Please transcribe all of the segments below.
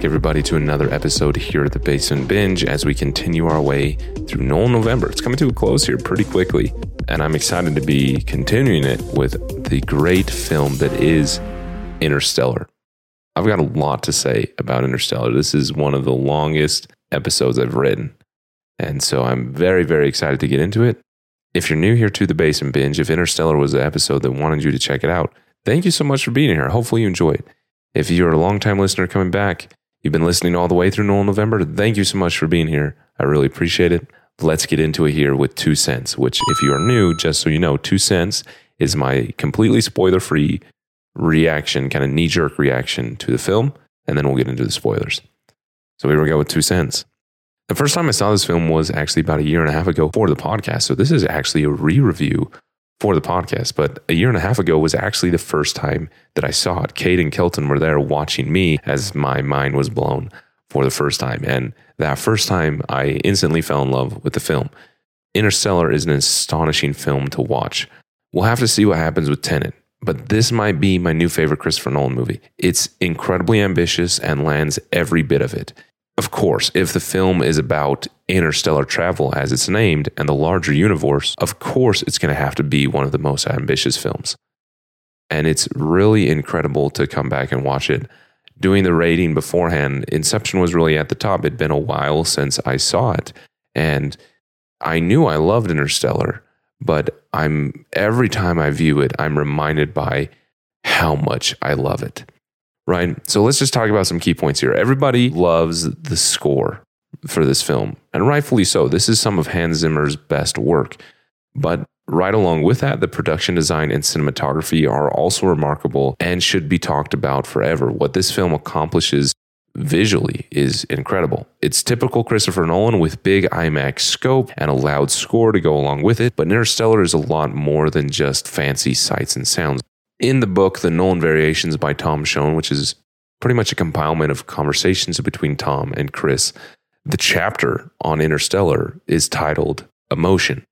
Back, everybody, to another episode here at the Basement Binge as we continue our way through Nolan November. It's coming to a close here pretty quickly, and I'm excited to be continuing it with the great film that is Interstellar. I've got a lot to say about Interstellar. This is one of the longest episodes I've written, and so I'm very, very excited to get into it. If you're new here to the Basement Binge, if Interstellar was the episode that wanted you to check it out, thank you so much for being here. Hopefully, you enjoy it. If you're a longtime listener coming back, you've been listening all the way through Nolan November, thank you so much for being here. I really appreciate it. Let's get into it here with Two Cents, which, if you are new, just so you know, Two Cents is my completely spoiler free reaction, kind of knee jerk reaction to the film. And then we'll get into the spoilers. So here we go with Two Cents. The first time I saw this film was actually about a year and a half ago for the podcast. So this is actually a re review for the podcast. But a year and a half ago was actually the first time that I saw it. Kate and Kelton were there watching me as my mind was blown for the first time. And that first time, I instantly fell in love with the film. Interstellar is an astonishing film to watch. We'll have to see what happens with Tenet, but this might be my new favorite Christopher Nolan movie. It's incredibly ambitious and lands every bit of it. Of course, if the film is about interstellar travel, as it's named, and the larger universe, of course it's going to have to be one of the most ambitious films. And it's really incredible to come back and watch it. Doing the rating beforehand, Inception was really at the top. It'd been a while since I saw it. And I knew I loved Interstellar, but I'm every time I view it, I'm reminded by how much I love it right? So let's just talk about some key points here. Everybody loves the score for this film, and rightfully so. This is some of Hans Zimmer's best work. But right along with that, the production design and cinematography are also remarkable and should be talked about forever. What this film accomplishes visually is incredible. It's typical Christopher Nolan with big IMAX scope and a loud score to go along with it, but Interstellar is a lot more than just fancy sights and sounds in the book, The Nolan Variations by Tom Shone, which is pretty much a compilement of conversations between Tom and Chris, the chapter on Interstellar is titled Emotion.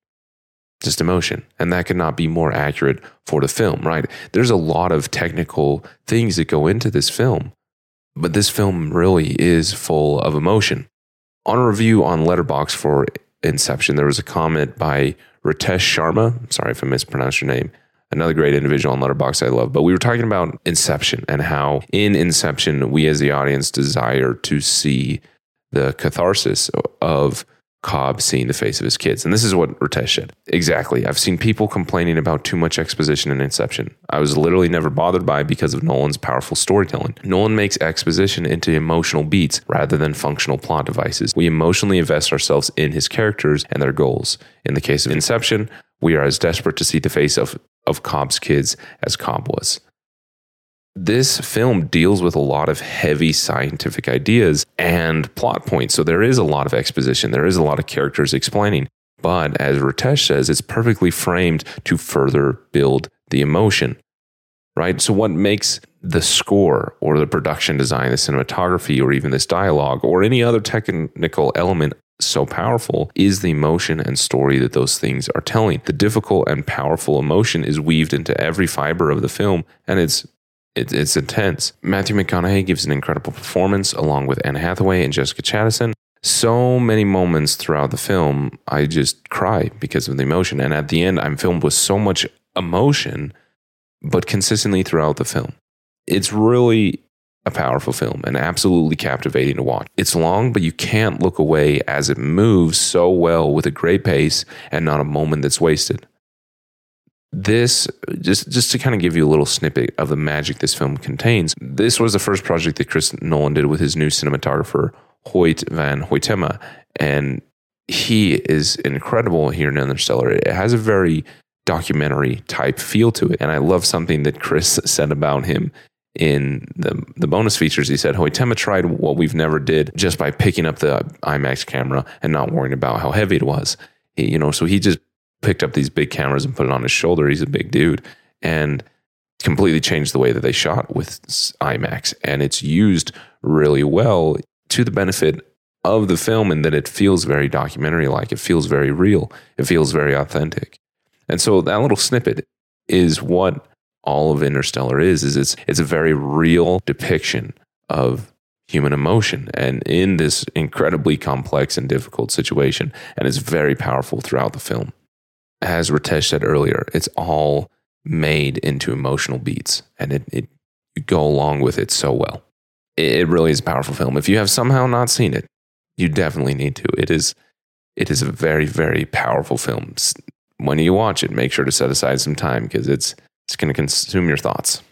Just emotion. And that could not be more accurate for the film, right? There's a lot of technical things that go into this film, but this film really is full of emotion. On a review on Letterboxd for Inception, there was a comment by Ritesh Sharma. Sorry if I mispronounced your name another great individual on Letterboxd I love. But we were talking about Inception and how in Inception we as the audience desire to see the catharsis of Cobb seeing the face of his kids. And this is what Ritesh said. Exactly. I've seen people complaining about too much exposition in Inception. I was literally never bothered by it because of Nolan's powerful storytelling. Nolan makes exposition into emotional beats rather than functional plot devices. We emotionally invest ourselves in his characters and their goals. In the case of Inception, we are as desperate to see the face of, of Cobb's kids as Cobb was. This film deals with a lot of heavy scientific ideas and plot points. So there is a lot of exposition, there is a lot of characters explaining. But as Ritesh says, it's perfectly framed to further build the emotion, right? So, what makes the score or the production design, the cinematography, or even this dialogue or any other technical element so powerful is the emotion and story that those things are telling. The difficult and powerful emotion is weaved into every fiber of the film, and it's it's, it's intense. Matthew McConaughey gives an incredible performance along with Anne Hathaway and Jessica Chastain. So many moments throughout the film, I just cry because of the emotion. And at the end, I'm filmed with so much emotion, but consistently throughout the film. It's really a powerful film and absolutely captivating to watch. It's long, but you can't look away as it moves so well with a great pace and not a moment that's wasted. This just just to kind of give you a little snippet of the magic this film contains. This was the first project that Chris Nolan did with his new cinematographer Hoyt van Hoytema, and he is incredible here in Interstellar. It has a very documentary type feel to it. And I love something that Chris said about him in the the bonus features. He said Hoytema tried what we've never did just by picking up the IMAX camera and not worrying about how heavy it was. He, you know, so he just picked up these big cameras and put it on his shoulder. He's a big dude and completely changed the way that they shot with IMAX. And it's used really well to the benefit of the film in that it feels very documentary like. It feels very real. It feels very authentic. And so that little snippet is what all of Interstellar is, is it's it's a very real depiction of human emotion and in this incredibly complex and difficult situation. And it's very powerful throughout the film. As Ritesh said earlier, it's all made into emotional beats and it, it you go along with it so well. It, it really is a powerful film. If you have somehow not seen it, you definitely need to. It is it is a very, very powerful film. When you watch it, make sure to set aside some time because it's it's going to consume your thoughts.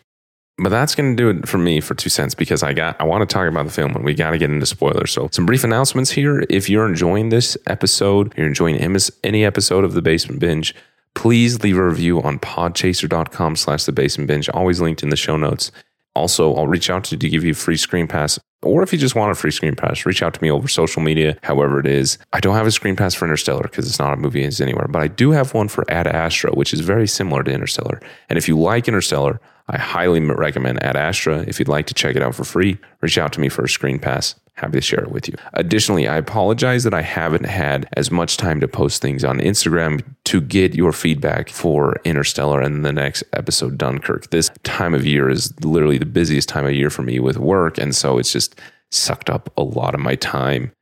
But that's going to do it for me for two cents because I got I want to talk about the film and we got to get into spoilers. So some brief announcements here. If you're enjoying this episode, you're enjoying any episode of the Basement Binge, please leave a review on podchaser.com slash the basement binge, always linked in the show notes. Also, I'll reach out to you to give you a free screen pass. Or if you just want a free screen pass, reach out to me over social media, however it is. I don't have a screen pass for Interstellar because it's not a movie is anywhere, but I do have one for Ad Astra, which is very similar to Interstellar. And if you like Interstellar, I highly recommend Ad Astra. If you'd like to check it out for free, reach out to me for a screen pass happy to share it with you. Additionally, I apologize that I haven't had as much time to post things on Instagram to get your feedback for Interstellar and the next episode, Dunkirk. This time of year is literally the busiest time of year for me with work. And so it's just sucked up a lot of my time.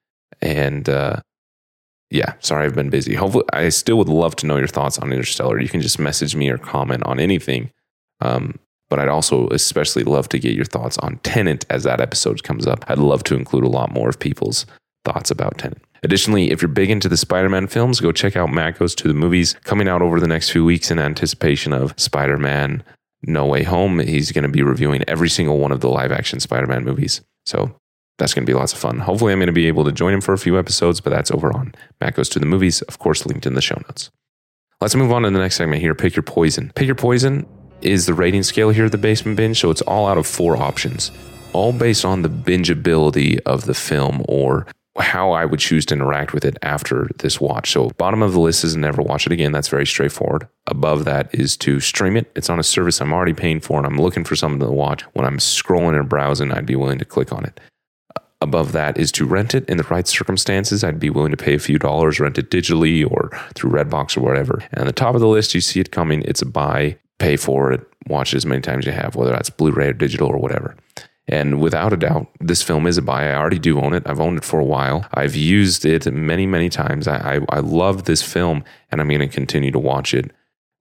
And, uh, yeah, sorry, I've been busy. Hopefully, I still would love to know your thoughts on Interstellar. You can just message me or comment on anything. Um, but I'd also especially love to get your thoughts on Tenet as that episode comes up. I'd love to include a lot more of people's thoughts about Tenet. Additionally, if you're big into the Spider Man films, go check out Matt Goes to the Movies coming out over the next few weeks in anticipation of Spider Man No Way Home. He's going to be reviewing every single one of the live action Spider Man movies. So that's going to be lots of fun. Hopefully, I'm going to be able to join him for a few episodes, but that's over on Matt Goes to the Movies, of course, linked in the show notes. Let's move on to the next segment here. Pick your poison. Pick your poison is the rating scale here at the Basement Binge. So it's all out of four options, all based on the bingeability of the film or how I would choose to interact with it after this watch. So, bottom of the list is never watch it again. That's very straightforward. Above that is to stream it. It's on a service I'm already paying for and I'm looking for something to watch. When I'm scrolling and browsing, I'd be willing to click on it. Above that is to rent it in the right circumstances. I'd be willing to pay a few dollars, rent it digitally or through Redbox or whatever. And the top of the list, you see it coming. It's a buy pay for it, watch it as many times as you have, whether that's Blu ray or digital or whatever. And without a doubt, this film is a buy. I already do own it. I've owned it for a while. I've used it many, many times. I, I, I love this film and I'm going to continue to watch it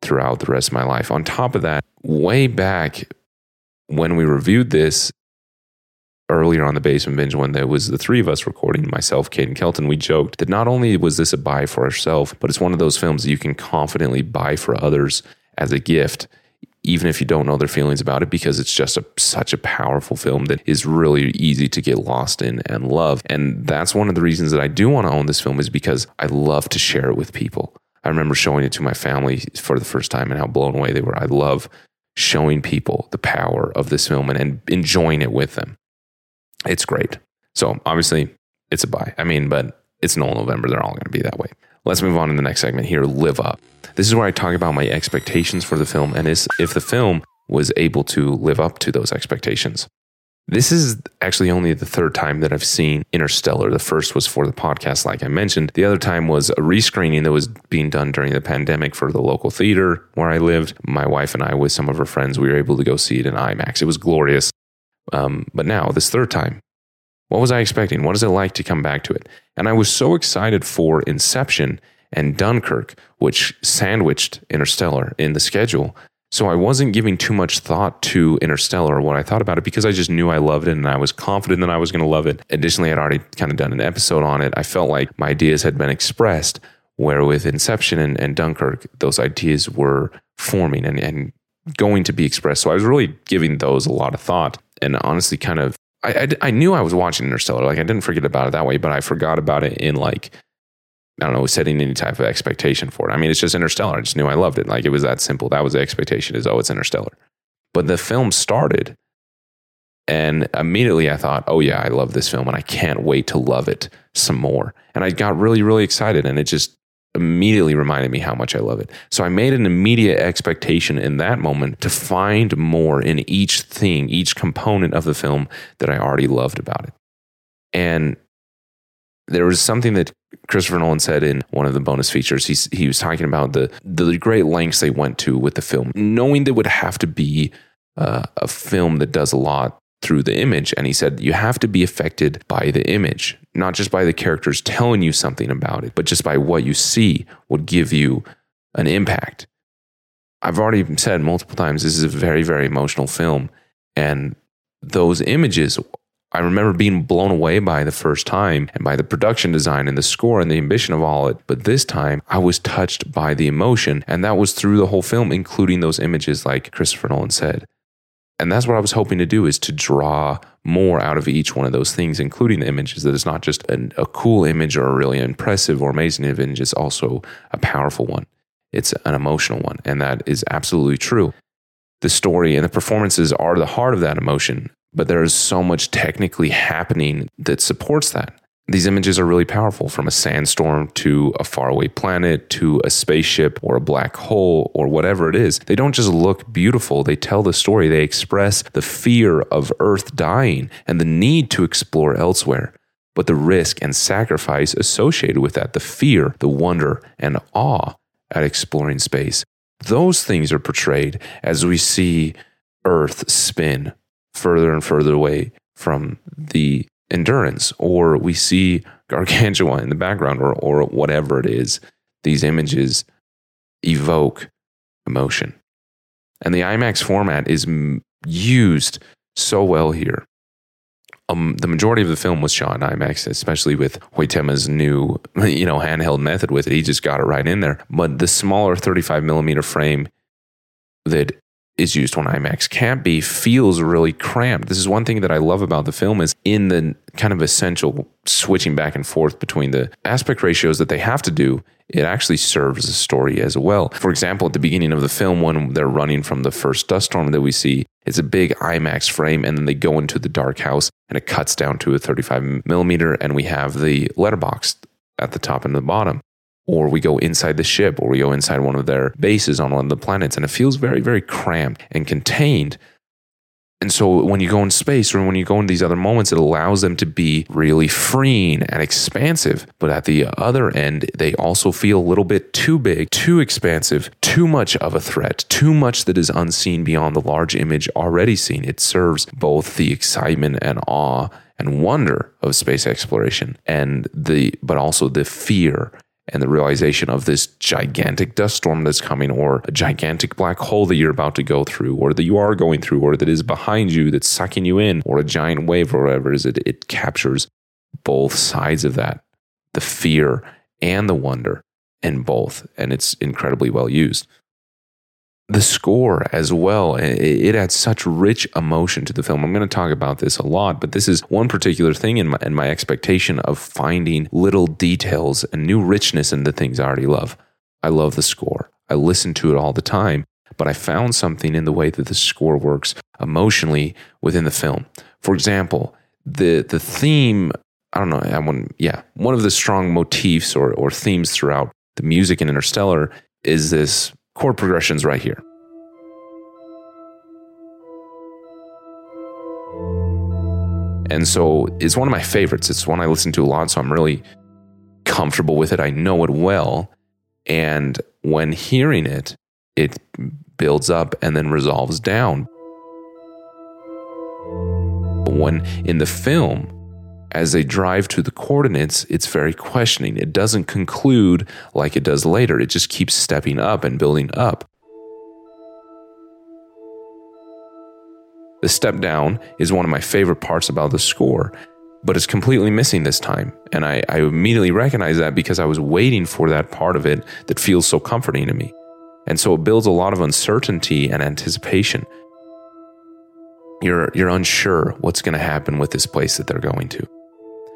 throughout the rest of my life. On top of that, way back when we reviewed this earlier on the basement binge, when there was the three of us recording, myself, Kate, and Kelton, we joked that not only was this a buy for ourselves, but it's one of those films that you can confidently buy for others as a gift even if you don't know their feelings about it because it's just a, such a powerful film that is really easy to get lost in and love. And that's one of the reasons that i do want to own this film is because i love to share it with people. I remember showing it to my family for the first time and how blown away they were. I love showing people the power of this film and, and enjoying it with them. It's great. So obviously it's a buy. I mean but it's Nolan November. They're all going to be that way Let's move on to the next segment here Live Up. This is where I talk about my expectations for the film and if the film was able to live up to those expectations. This is actually only the third time that I've seen Interstellar. The first was for the podcast, like I mentioned. The other time was a rescreening that was being done during the pandemic for the local theater where I lived. My wife and I, with some of her friends, we were able to go see it in IMAX. It was glorious. Um, but now, this third time, what was I expecting? What is it like to come back to it? And I was so excited for Inception and Dunkirk, which sandwiched Interstellar in the schedule. So I wasn't giving too much thought to Interstellar or what I thought about it because I just knew I loved it and I was confident that I was going to love it. Additionally, I'd already kind of done an episode on it. I felt like my ideas had been expressed, where with Inception and, and Dunkirk, those ideas were forming and, and going to be expressed. So I was really giving those a lot of thought and honestly kind of I, I, I knew I was watching Interstellar. Like I didn't forget about it that way, but I forgot about it in like I don't know, setting any type of expectation for it. I mean, it's just Interstellar. I just knew I loved it. Like it was that simple. That was the expectation is, oh, it's Interstellar. But the film started and immediately I thought, oh, yeah, I love this film and I can't wait to love it some more. And I got really, really excited and it just immediately reminded me how much I love it. So I made an immediate expectation in that moment to find more in each thing, each component of the film that I already loved about it. And there was something that Christopher Nolan said in one of the bonus features. He, he was talking about the, the great lengths they went to with the film, knowing there would have to be uh, a film that does a lot through the image. And he said, you have to be affected by the image, not just by the characters telling you something about it, but just by what you see would give you an impact. I've already said multiple times, this is a very, very emotional film. And those images, I remember being blown away by the first time and by the production design and the score and the ambition of all it. But this time I was touched by the emotion. And that was through the whole film, including those images, like Christopher Nolan said. And that's what I was hoping to do is to draw more out of each one of those things, including the images. That it's not just an, a cool image or a really impressive or amazing image, it's also a powerful one. It's an emotional one. And that is absolutely true. The story and the performances are the heart of that emotion, but there is so much technically happening that supports that. These images are really powerful from a sandstorm to a faraway planet to a spaceship or a black hole or whatever it is. They don't just look beautiful, they tell the story. They express the fear of Earth dying and the need to explore elsewhere. But the risk and sacrifice associated with that, the fear, the wonder, and awe at exploring space. Those things are portrayed as we see Earth spin further and further away from the endurance, or we see gargantua in the background, or, or whatever it is. These images evoke emotion. And the IMAX format is m- used so well here. Um, the majority of the film was shot in IMAX, especially with Hoytema's new, you know, handheld method with it. He just got it right in there. But the smaller 35 millimeter frame that is used when IMAX can't be feels really cramped. This is one thing that I love about the film is in the kind of essential switching back and forth between the aspect ratios that they have to do, it actually serves the story as well. For example, at the beginning of the film, when they're running from the first dust storm that we see, it's a big IMAX frame, and then they go into the dark house and it cuts down to a 35 millimeter, and we have the letterbox at the top and the bottom or we go inside the ship, or we go inside one of their bases on one of the planets, and it feels very, very cramped and contained. And so when you go in space or when you go in these other moments, it allows them to be really freeing and expansive. But at the other end, they also feel a little bit too big, too expansive, too much of a threat, too much that is unseen beyond the large image already seen. It serves both the excitement and awe and wonder of space exploration and the but also the fear and the realization of this gigantic dust storm that's coming, or a gigantic black hole that you're about to go through, or that you are going through, or that is behind you that's sucking you in, or a giant wave, or whatever it is, it, it captures both sides of that the fear and the wonder in both. And it's incredibly well used the score as well. It, adds such rich emotion to the film. I'm going to talk about this a lot but this is one particular thing in my, in my expectation of finding little details and new richness in the things i already love. I love the score. I listen to it all the time but i found something in the way that the score works emotionally within the film. For example the the theme i don't know i want yeah one of the strong motifs or, or themes throughout the music in interstellar is this chord progressions right here. And so it's one of my favorites. It's one I listen to a lot, so I'm really comfortable with it. I know it well. And when hearing it, it builds up and then resolves down. When in the film, as they drive to the coordinates, it's very questioning. It doesn't conclude like it does later, it just keeps stepping up and building up. The step down is one of my favorite parts about the score, but it's completely missing this time. And I, I immediately recognize that because I was waiting for that part of it that feels so comforting to me. And so it builds a lot of uncertainty and anticipation. You're, you're unsure what's going to happen with this place that they're going to.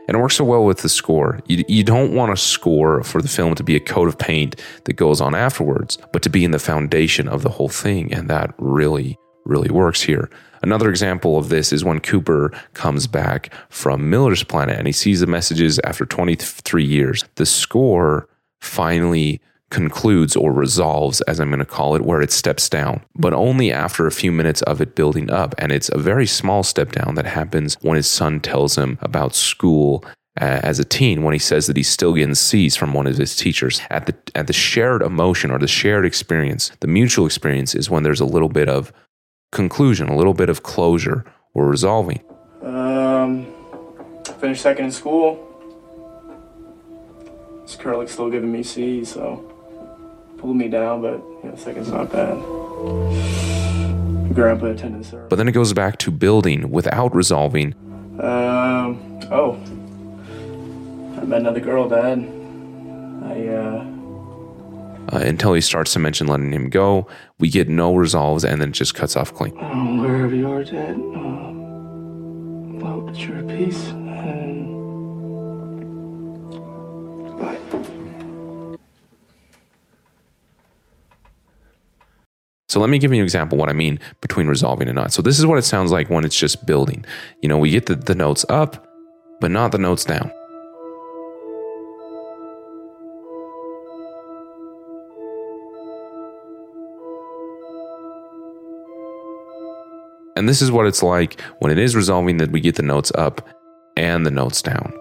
And it works so well with the score. You, you don't want a score for the film to be a coat of paint that goes on afterwards, but to be in the foundation of the whole thing. And that really, really works here. Another example of this is when Cooper comes back from Miller's planet and he sees the messages after 23 years. The score finally concludes or resolves, as I'm going to call it, where it steps down, but only after a few minutes of it building up. And it's a very small step down that happens when his son tells him about school uh, as a teen when he says that he's still getting C's from one of his teachers. At the at the shared emotion or the shared experience, the mutual experience is when there's a little bit of conclusion, a little bit of closure or resolving. Um, finished second in school. This curlic's still giving me C's, so pulled me down, but you know, second's not bad. Grandpa attended service. But then it goes back to building without resolving. Um, oh, I met another girl, Dad. I, uh, Uh, until he starts to mention letting him go, we get no resolves, and then it just cuts off clean. um, wherever you are, Dad. Um, well, that you're at peace, and bye. So let me give you an example what I mean between resolving and not. So this is what it sounds like when it's just building. You know, we get the, the notes up, but not the notes down. And this is what it's like when it is resolving that we get the notes up and the notes down.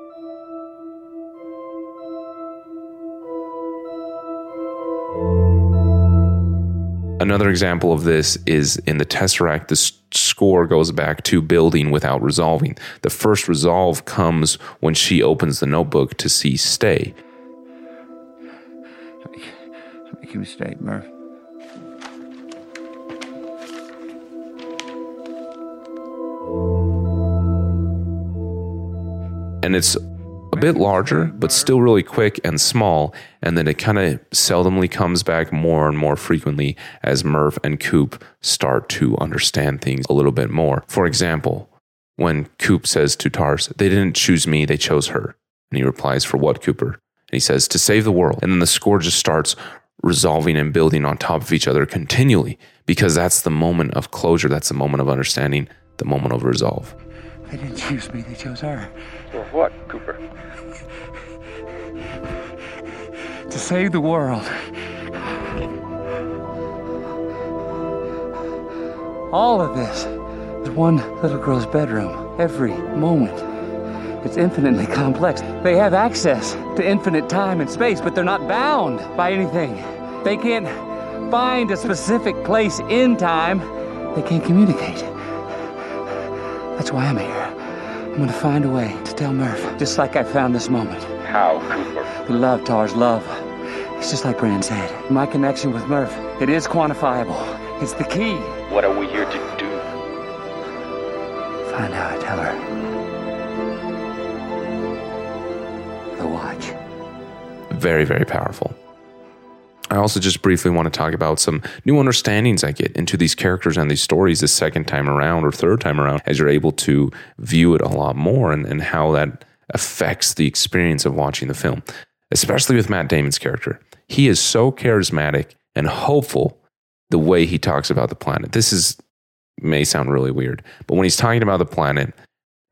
Another example of this is in the Tesseract, the score goes back to building without resolving. The first resolve comes when she opens the notebook to see stay. Make a mistake, Murph. And it's a bit larger, but still really quick and small. And then it kind of seldomly comes back more and more frequently as Murph and Coop start to understand things a little bit more. For example, when Coop says to Tars, They didn't choose me, they chose her. And he replies, For what, Cooper? And he says, To save the world. And then the score just starts resolving and building on top of each other continually because that's the moment of closure. That's the moment of understanding, the moment of resolve. They didn't choose me, they chose her. For what, Cooper? To save the world. All of this is one little girl's bedroom. Every moment. It's infinitely complex. They have access to infinite time and space, but they're not bound by anything. They can't find a specific place in time. They can't communicate. That's why I'm here. I'm gonna find a way to tell Murph, just like I found this moment. How, Cooper? Love, Tars, love. It's just like Brand said. My connection with Murph, it is quantifiable. It's the key. What are we here to do? Find out, I tell her. The watch. very, very powerful. I also just briefly want to talk about some new understandings I get into these characters and these stories the second time around or third time around as you're able to view it a lot more and, and how that affects the experience of watching the film, especially with Matt Damon's character. He is so charismatic and hopeful the way he talks about the planet. This is may sound really weird, but when he's talking about the planet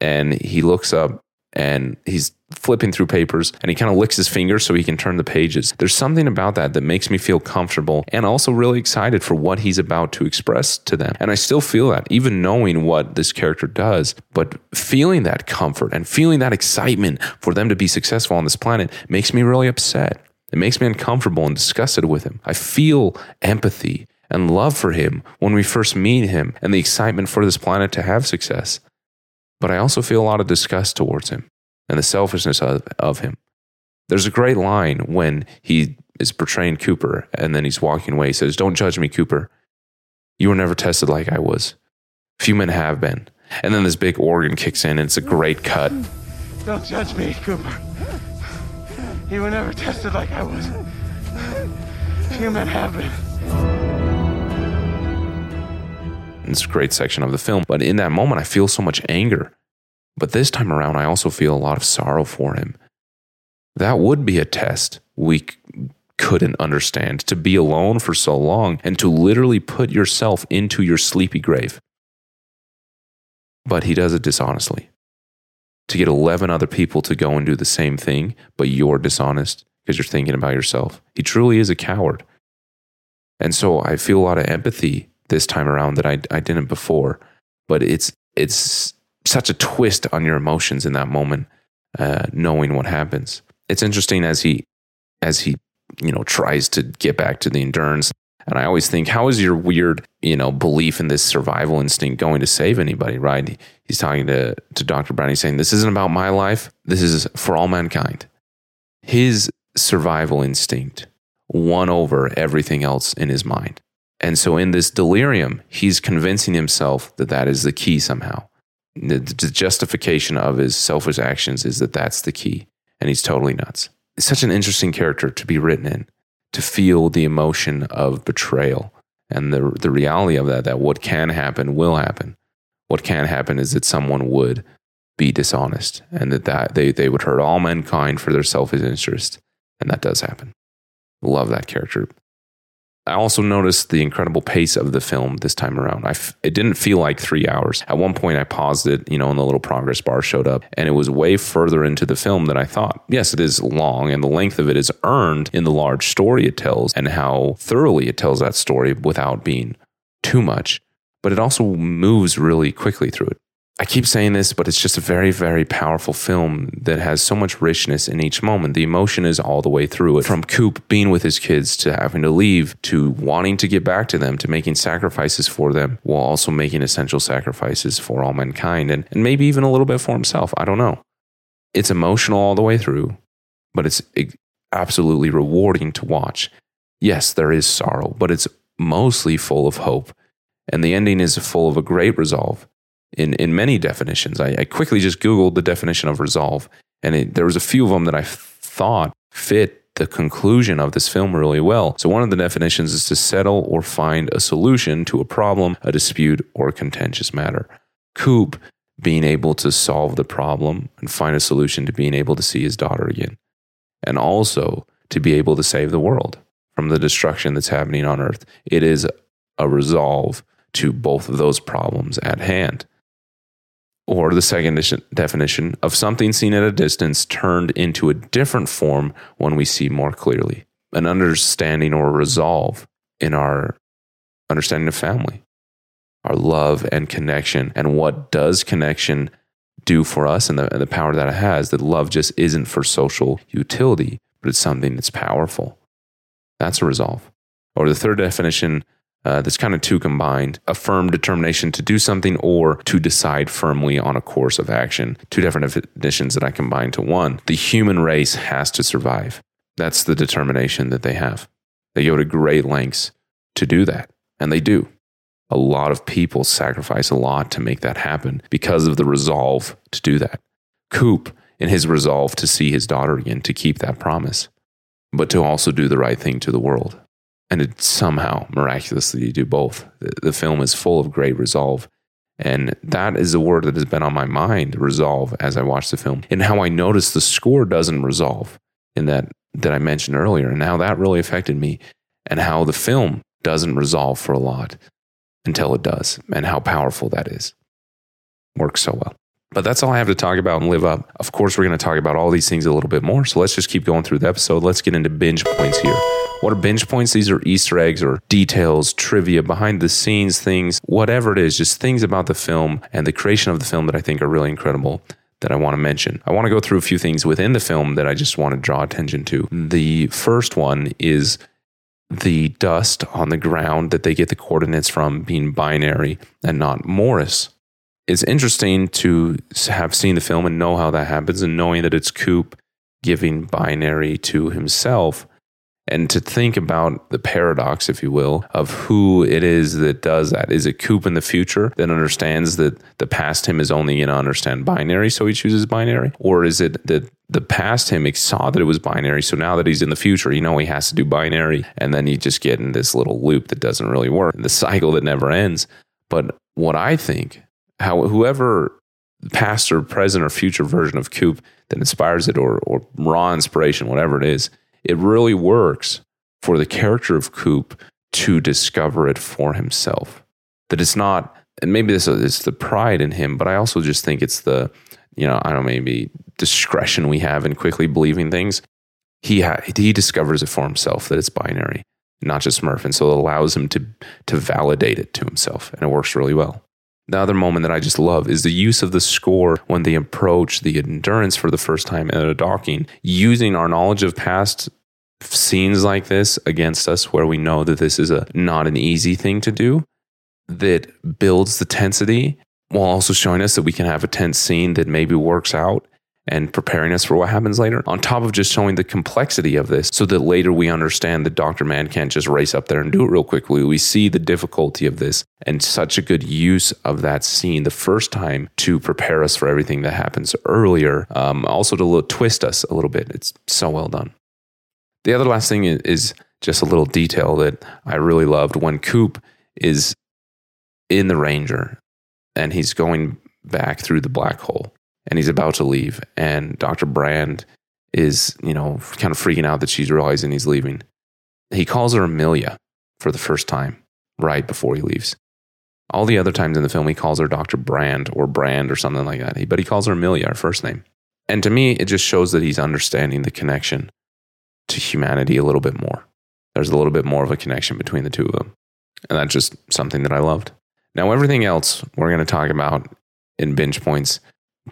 and he looks up and he's flipping through papers and he kind of licks his fingers so he can turn the pages. There's something about that that makes me feel comfortable and also really excited for what he's about to express to them. And I still feel that, even knowing what this character does, but feeling that comfort and feeling that excitement for them to be successful on this planet makes me really upset. It makes me uncomfortable and disgusted with him. I feel empathy and love for him when we first meet him and the excitement for this planet to have success. But I also feel a lot of disgust towards him and the selfishness of, of him. There's a great line when he is portraying Cooper and then he's walking away. He says, Don't judge me, Cooper. You were never tested like I was. Few men have been. And then this big organ kicks in and it's a great cut. Don't judge me, Cooper. You were never tested like I was. Few men have been. It's a great section of the film. But in that moment, I feel so much anger But this time around, I also feel a lot of sorrow for him. That would be a test we couldn't understand to be alone for so long and to literally put yourself into your sleepy grave. But he does it dishonestly. To get 11 other people to go and do the same thing, but you're dishonest because you're thinking about yourself. He truly is a coward. And so I feel a lot of empathy this time around that I, I didn't before. But it's, it's such a twist on your emotions in that moment, uh, knowing what happens. It's interesting as he, as he, you know, tries to get back to the endurance. And I always think, how is your weird, you know, belief in this survival instinct going to save anybody, right? He's talking to, to Dr. Brown. He's saying, this isn't about my life. This is for all mankind. His survival instinct won over everything else in his mind. And so in this delirium, he's convincing himself that that is the key somehow. The, the justification of his selfish actions is that that's the key. And he's totally nuts. It's such an interesting character to be written in, to feel the emotion of betrayal and the, the reality of that, that what can happen will happen. What can happen is that someone would be dishonest and that, that they, they would hurt all mankind for their selfish interest. And that does happen. Love that character. I also noticed the incredible pace of the film this time around. I f- it didn't feel like three hours. At one point, I paused it, you know, and the little progress bar showed up, and it was way further into the film than I thought. Yes, it is long, and the length of it is earned in the large story it tells and how thoroughly it tells that story without being too much, but it also moves really quickly through it. I keep saying this, but it's just a very, very powerful film that has so much richness in each moment. The emotion is all the way through it. From Coop being with his kids to having to leave to wanting to get back to them to making sacrifices for them while also making essential sacrifices for all mankind and, and maybe even a little bit for himself. I don't know. It's emotional all the way through, but it's absolutely rewarding to watch. Yes, there is sorrow, but it's mostly full of hope. And the ending is full of a great resolve in, in many definitions. I, I quickly just Googled the definition of resolve, and it, there was a few of them that I thought fit the conclusion of this film really well. So, one of the definitions is to settle or find a solution to a problem, a dispute, or a contentious matter. Coop being able to solve the problem and find a solution to being able to see his daughter again, and also to be able to save the world from the destruction that's happening on earth. It is a resolve to both of those problems at hand or the second definition of something seen at a distance turned into a different form when we see more clearly. An understanding or resolve in our understanding of family, our love and connection, and what does connection do for us and the, and the power that it has. That love just isn't for social utility, but it's something that's powerful. That's a resolve. Or the third definition uh, that's kind of two combined a firm determination to do something or to decide firmly on a course of action. Two different definitions that I combine to one. The human race has to survive. That's the determination that they have. They go to great lengths to do that, and they do. A lot of people sacrifice a lot to make that happen because of the resolve to do that. Coop, in his resolve to see his daughter again, to keep that promise, but to also do the right thing to the world and somehow miraculously you do both. The, the, film is full of great resolve. And that is a word that has been on my mind, resolve, as I watch the film. And how I notice the score doesn't resolve in that that I mentioned earlier, and how that really affected me, and how the film doesn't resolve for a lot until it does, and how powerful that is. Works so well. But that's all I have to talk about and live up. Of course, we're going to talk about all these things a little bit more. So let's just keep going through the episode. Let's get into binge points here. What are binge points? These are Easter eggs or details, trivia, behind the scenes things, whatever it is, just things about the film and the creation of the film that I think are really incredible that I want to mention. I want to go through a few things within the film that I just want to draw attention to. The first one is the dust on the ground that they get the coordinates from being binary and not Morse. It's interesting to have seen the film and know how that happens and knowing that it's Coop giving binary to himself and to think about the paradox, if you will, of who it is that does that. Is it Coop in the future that understands that the past him is only going to understand binary, so he chooses binary? Or is it that the past him saw that it was binary, so now that he's in the future, you know he has to do binary, and then you just get in this little loop that doesn't really work, the cycle that never ends. But what I think, how whoever past or present or future version of Coop that inspires it or, or raw inspiration, whatever it is, it really works for the character of Coop to discover it for himself. That it's not, and maybe this is the pride in him, but I also just think it's the, you know, I don't know, maybe discretion we have in quickly believing things. He ha- he discovers it for himself that it's binary, not just Smurf, and so it allows him to to validate it to himself, and it works really well. The other moment that I just love is the use of the score when they approach the endurance for the first time at a docking, using our knowledge of past scenes like this against us, where we know that this is a not an easy thing to do, that builds the tensity while also showing us that we can have a tense scene that maybe works out and preparing us for what happens later, on top of just showing the complexity of this so that later we understand that Dr. Mann can't just race up there and do it real quickly. We see the difficulty of this and such a good use of that scene the first time to prepare us for everything that happens earlier, um, also to twist us a little bit. It's so well done. The other last thing is just a little detail that I really loved when Coop is in the Ranger and he's going back through the black hole and he's about to leave. And Dr. Brand is, you know, kind of freaking out that she's realizing he's leaving. He calls her Amelia for the first time right before he leaves. All the other times in the film, he calls her Dr. Brand or Brand or something like that. But he calls her Amelia, her first name. And to me, it just shows that he's understanding the connection to humanity a little bit more. There's a little bit more of a connection between the two of them. And that's just something that I loved. Now, everything else we're going to talk about in binge points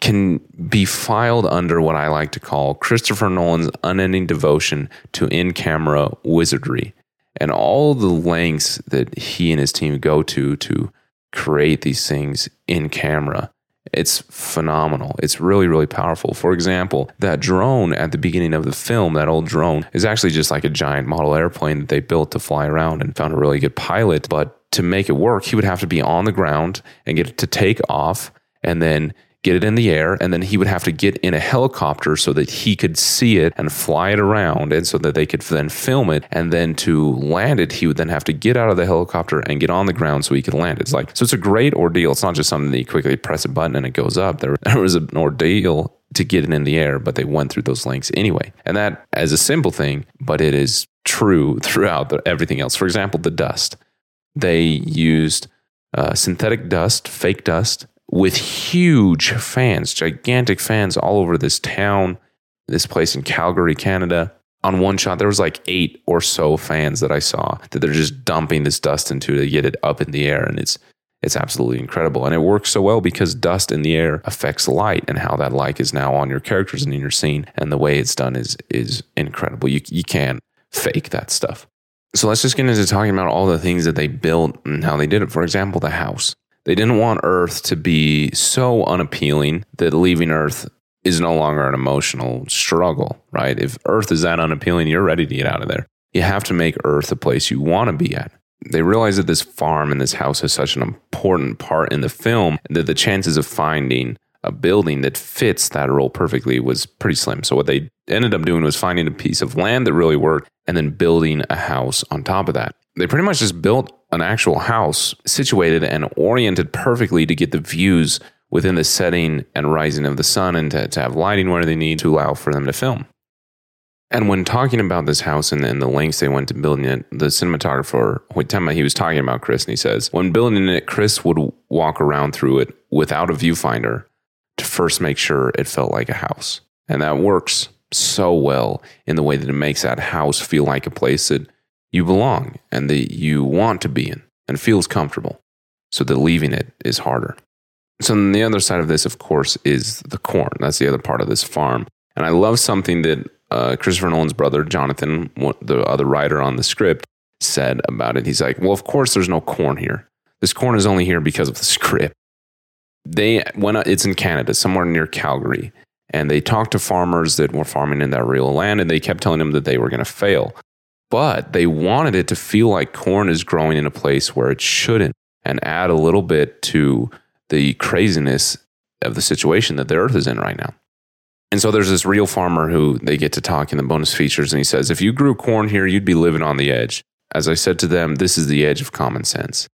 can be filed under what I like to call Christopher Nolan's unending devotion to in camera wizardry and all the lengths that he and his team go to to create these things in camera. It's phenomenal. It's really, really powerful. For example, that drone at the beginning of the film, that old drone, is actually just like a giant model airplane that they built to fly around and found a really good pilot. But to make it work, he would have to be on the ground and get it to take off and then get it in the air, and then he would have to get in a helicopter so that he could see it and fly it around, and so that they could then film it. And then to land it, he would then have to get out of the helicopter and get on the ground so he could land it. It's like so it's a great ordeal. It's not just something that you quickly press a button and it goes up. There, there was an ordeal to get it in the air, but they went through those lengths anyway. And that as a simple thing, but it is true throughout the, everything else. For example, the dust. They used uh, synthetic dust, fake dust, with huge fans, gigantic fans all over this town, this place in Calgary, Canada. On one shot, there was like eight or so fans that I saw that they're just dumping this dust into to get it up in the air, and it's it's absolutely incredible. And it works so well because dust in the air affects light and how that light is now on your characters and in your scene. And the way it's done is is incredible. You you can fake that stuff. So let's just get into talking about all the things that they built and how they did it. For example, the house. They didn't want Earth to be so unappealing that leaving Earth is no longer an emotional struggle, right? If Earth is that unappealing, you're ready to get out of there. You have to make Earth a place you want to be at. They realize that this farm and this house is such an important part in the film that the chances of finding a building that fits that role perfectly was pretty slim. So what they ended up doing was finding a piece of land that really worked and then building a house on top of that. They pretty much just built an actual house situated and oriented perfectly to get the views within the setting and rising of the sun and to, to have lighting where they need to allow for them to film. And when talking about this house and, and, the lengths they went to building it, the cinematographer, Hoytema, he was talking about Chris, and he says, when building it, Chris would walk around through it without a viewfinder to first make sure it felt like a house. And that works so well in the way that it makes that house feel like a place that you belong and that you want to be in and feels comfortable. So that leaving it is harder. So then the other side of this, of course, is the corn. That's the other part of this farm. And I love something that uh, Christopher Nolan's brother, Jonathan, the other writer on the script, said about it. He's like, well, of course, there's no corn here. This corn is only here because of the script. They went, it's in Canada, somewhere near Calgary. And they talked to farmers that were farming in that real land, and they kept telling them that they were going to fail but they wanted it to feel like corn is growing in a place where it shouldn't and add a little bit to the craziness of the situation that the earth is in right now. And so there's this real farmer who they get to talk in the bonus features, and he says, If you grew corn here, you'd be living on the edge. As I said to them, this is the edge of common sense.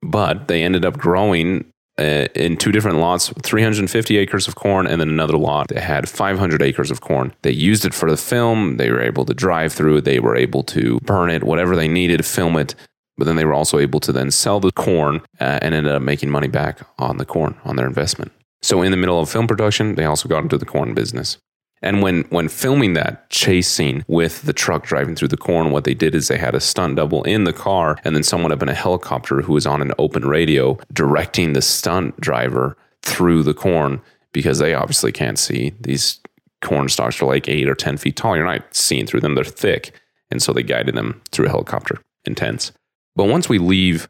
But they ended up growing in two different lots 350 acres of corn and then another lot that had 500 acres of corn. They used it for the film. They were able to drive through they were able to burn it whatever they needed film it. But then they were also able to then sell the corn uh, and ended up making money back on the corn on their investment. So in the middle of film production they also got into the corn business and when when filming that chase scene with the truck driving through the corn, what they did is they had a stunt double in the car and then someone up in a helicopter who was on an open radio directing the stunt driver through the corn because they obviously can't see. These corn stalks are like eight or ten feet tall. You're not seeing through them, they're thick. And so they guided them through a helicopter. Intense. But once we leave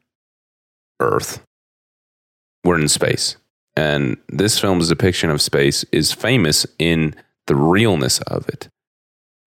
Earth, we're in space. And this film's depiction of space is famous in the realness of it.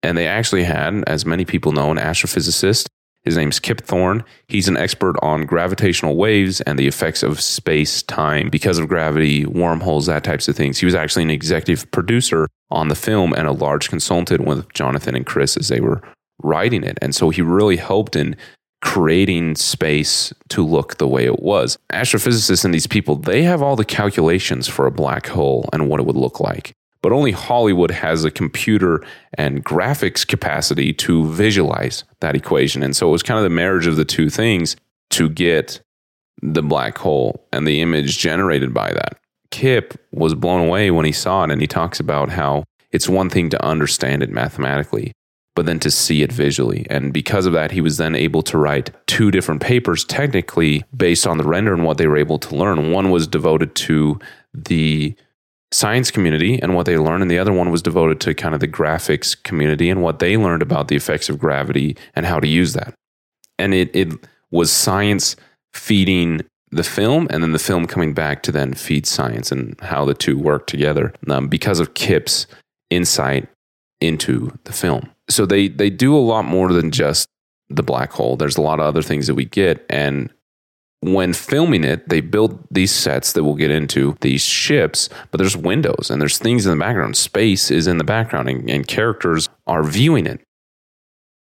And they actually had, as many people know, an astrophysicist. His name's Kip Thorne. He's an expert on gravitational waves and the effects of space time because of gravity, wormholes, that types of things. He was actually an executive producer on the film and a large consultant with Jonathan and Chris as they were writing it. And so he really helped in creating space to look the way it was. Astrophysicists and these people, they have all the calculations for a black hole and what it would look like but only Hollywood has a computer and graphics capacity to visualize that equation. And so it was kind of the marriage of the two things to get the black hole and the image generated by that. Kip was blown away when he saw it, and he talks about how it's one thing to understand it mathematically, but then to see it visually. And because of that, he was then able to write two different papers, technically based on the render and what they were able to learn. One was devoted to the science community and what they learned, and the other one was devoted to kind of the graphics community and what they learned about the effects of gravity and how to use that. And it it was science feeding the film, and then the film coming back to then feed science and how the two work together um, because of Kip's insight into the film. So they they do a lot more than just the black hole. There's a lot of other things that we get, and when filming it, they build these sets that we'll get into, these ships, but there's windows and there's things in the background. Space is in the background and, and characters are viewing it.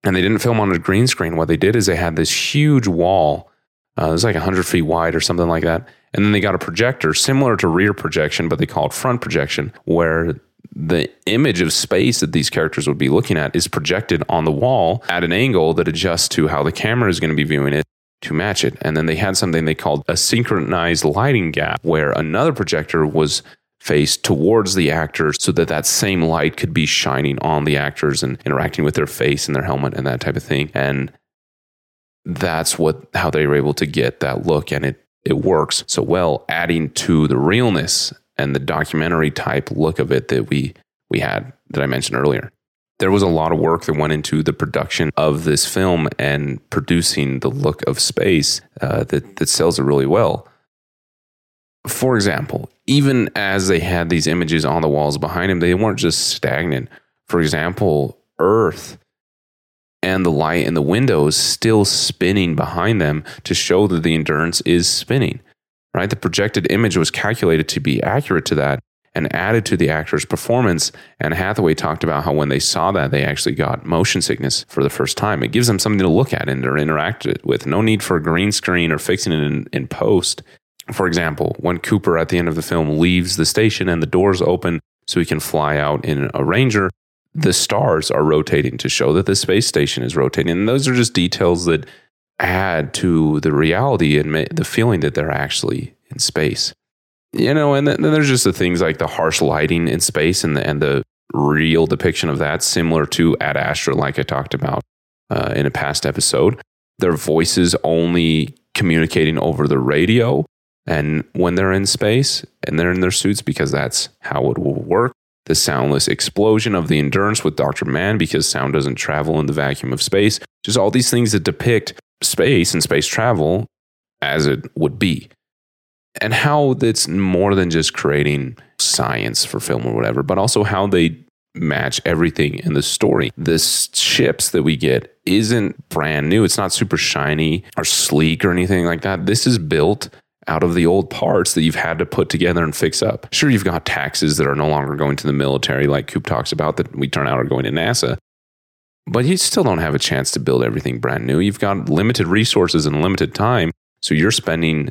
And they didn't film on a green screen. What they did is they had this huge wall. Uh, it was like 100 feet wide or something like that. And then they got a projector similar to rear projection, but they call it front projection, where the image of space that these characters would be looking at is projected on the wall at an angle that adjusts to how the camera is going to be viewing it to match it. And then they had something they called a synchronized lighting gap, where another projector was faced towards the actors so that that same light could be shining on the actors and interacting with their face and their helmet and that type of thing. And that's what how they were able to get that look and it it works so well adding to the realness and the documentary type look of it that we we had that I mentioned earlier there was a lot of work that went into the production of this film and producing the look of space uh, that, that sells it really well. For example, even as they had these images on the walls behind him, they weren't just stagnant. For example, Earth and the light in the windows still spinning behind them to show that the endurance is spinning. Right? The projected image was calculated to be accurate to that and added to the actor's performance. And Hathaway talked about how when they saw that, they actually got motion sickness for the first time. It gives them something to look at and to interact with. No need for a green screen or fixing it in, in post. For example, when Cooper at the end of the film leaves the station and the doors open so he can fly out in a Ranger, the stars are rotating to show that the space station is rotating. And those are just details that add to the reality and the feeling that they're actually in space you know, and then, there's just the things like the harsh lighting in space and the, and the real depiction of that, similar to Ad Astra, like I talked about uh, in a past episode. Their voices only communicating over the radio and when they're in space and they're in their suits because that's how it will work. The soundless explosion of the endurance with Dr. Mann, because sound doesn't travel in the vacuum of space. Just all these things that depict space and space travel as it would be and how it's more than just creating science for film or whatever, but also how they match everything in the story. The ships that we get isn't brand new. It's not super shiny or sleek or anything like that. This is built out of the old parts that you've had to put together and fix up. Sure, you've got taxes that are no longer going to the military, like Coop talks about, that we turn out are going to NASA. But you still don't have a chance to build everything brand new. You've got limited resources and limited time. So you're spending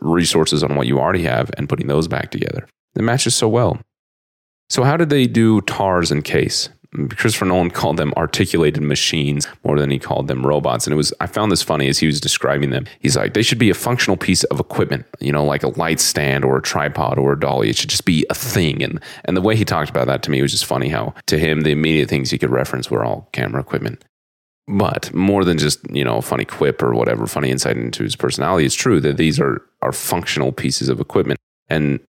resources on what you already have and putting those back together. It matches so well. So, how did they do TARS and Case? Christopher Nolan called them articulated machines more than he called them robots. And it was, I found this funny as he was describing them. He's like, they should be a functional piece of equipment, you know, like a light stand or a tripod or a dolly. It should just be a thing. And, and the way he talked about that to me was just funny how to him, the immediate things he could reference were all camera equipment. But more than just, you know, a funny quip or whatever, funny insight into his personality, it's true that these are, are functional pieces of equipment. And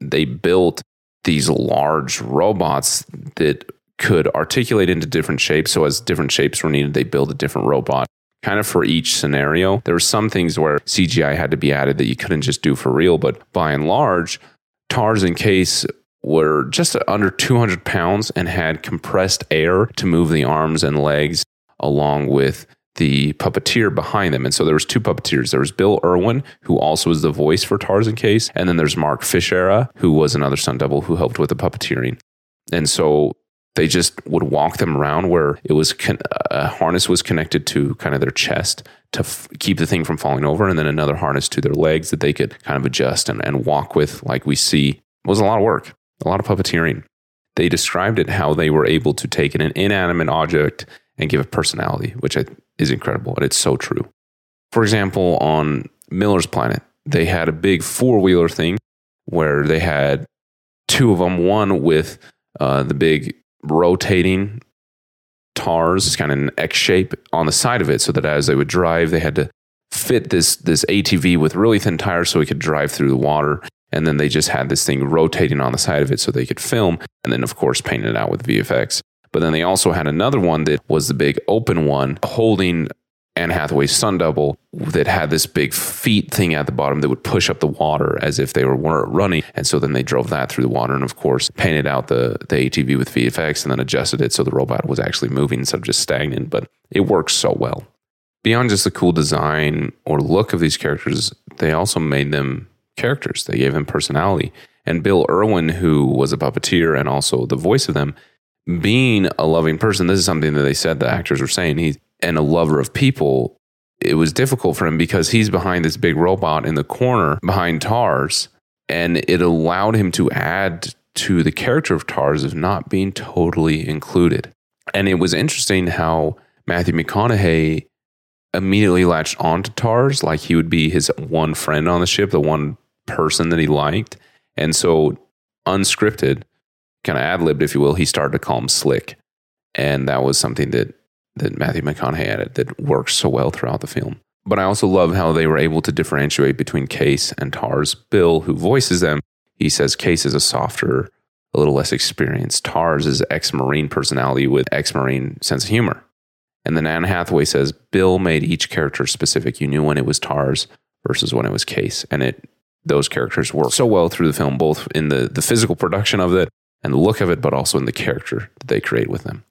they built these large robots that could articulate into different shapes. So as different shapes were needed, they build a different robot kind of for each scenario. There were some things where CGI had to be added that you couldn't just do for real, but by and large, TARS and Case were just under 200 pounds and had compressed air to move the arms and legs along with the puppeteer behind them. And so there was two puppeteers. There was Bill Irwin, who also was the voice for TARS and Case, and then there's Mark Fischera, who was another stunt double who helped with the puppeteering. And so they just would walk them around where it was con- a harness was connected to kind of their chest to f- keep the thing from falling over, and then another harness to their legs that they could kind of adjust and, and walk with, like we see. It was a lot of work, a lot of puppeteering. They described it how they were able to take an inanimate object and give it personality, which is incredible, and it's so true. For example, on Miller's Planet, they had a big four wheeler thing where they had two of them, one with uh, the big rotating tars, it's kind of an X shape on the side of it, so that as they would drive, they had to fit this this ATV with really thin tires so it could drive through the water. And then they just had this thing rotating on the side of it so they could film, and then of course paint it out with VFX. But then they also had another one that was the big open one holding Anne Hathaway's sun double that had this big feet thing at the bottom that would push up the water as if they were running. And so then they drove that through the water and, of course, painted out the, the ATV with VFX and then adjusted it so the robot was actually moving instead of just stagnant. But it works so well. Beyond just the cool design or look of these characters, they also made them characters. They gave them personality. And Bill Irwin, who was a puppeteer and also the voice of them, being a loving person, this is something that they said the actors were saying. He and a lover of people, it was difficult for him because he's behind this big robot in the corner behind Tars. And it allowed him to add to the character of Tars of not being totally included. And it was interesting how Matthew McConaughey immediately latched onto Tars, like he would be his one friend on the ship, the one person that he liked. And so, unscripted, kind of ad libbed, if you will, he started to call him Slick. And that was something that that Matthew McConaughey added that works so well throughout the film. But I also love how they were able to differentiate between Case and Tars. Bill, who voices them, he says Case is a softer, a little less experienced. Tars is ex Marine personality with ex Marine sense of humor. And then Anne Hathaway says Bill made each character specific. You knew when it was Tars versus when it was Case. And it those characters work so well through the film, both in the, the physical production of it and the look of it, but also in the character that they create with them.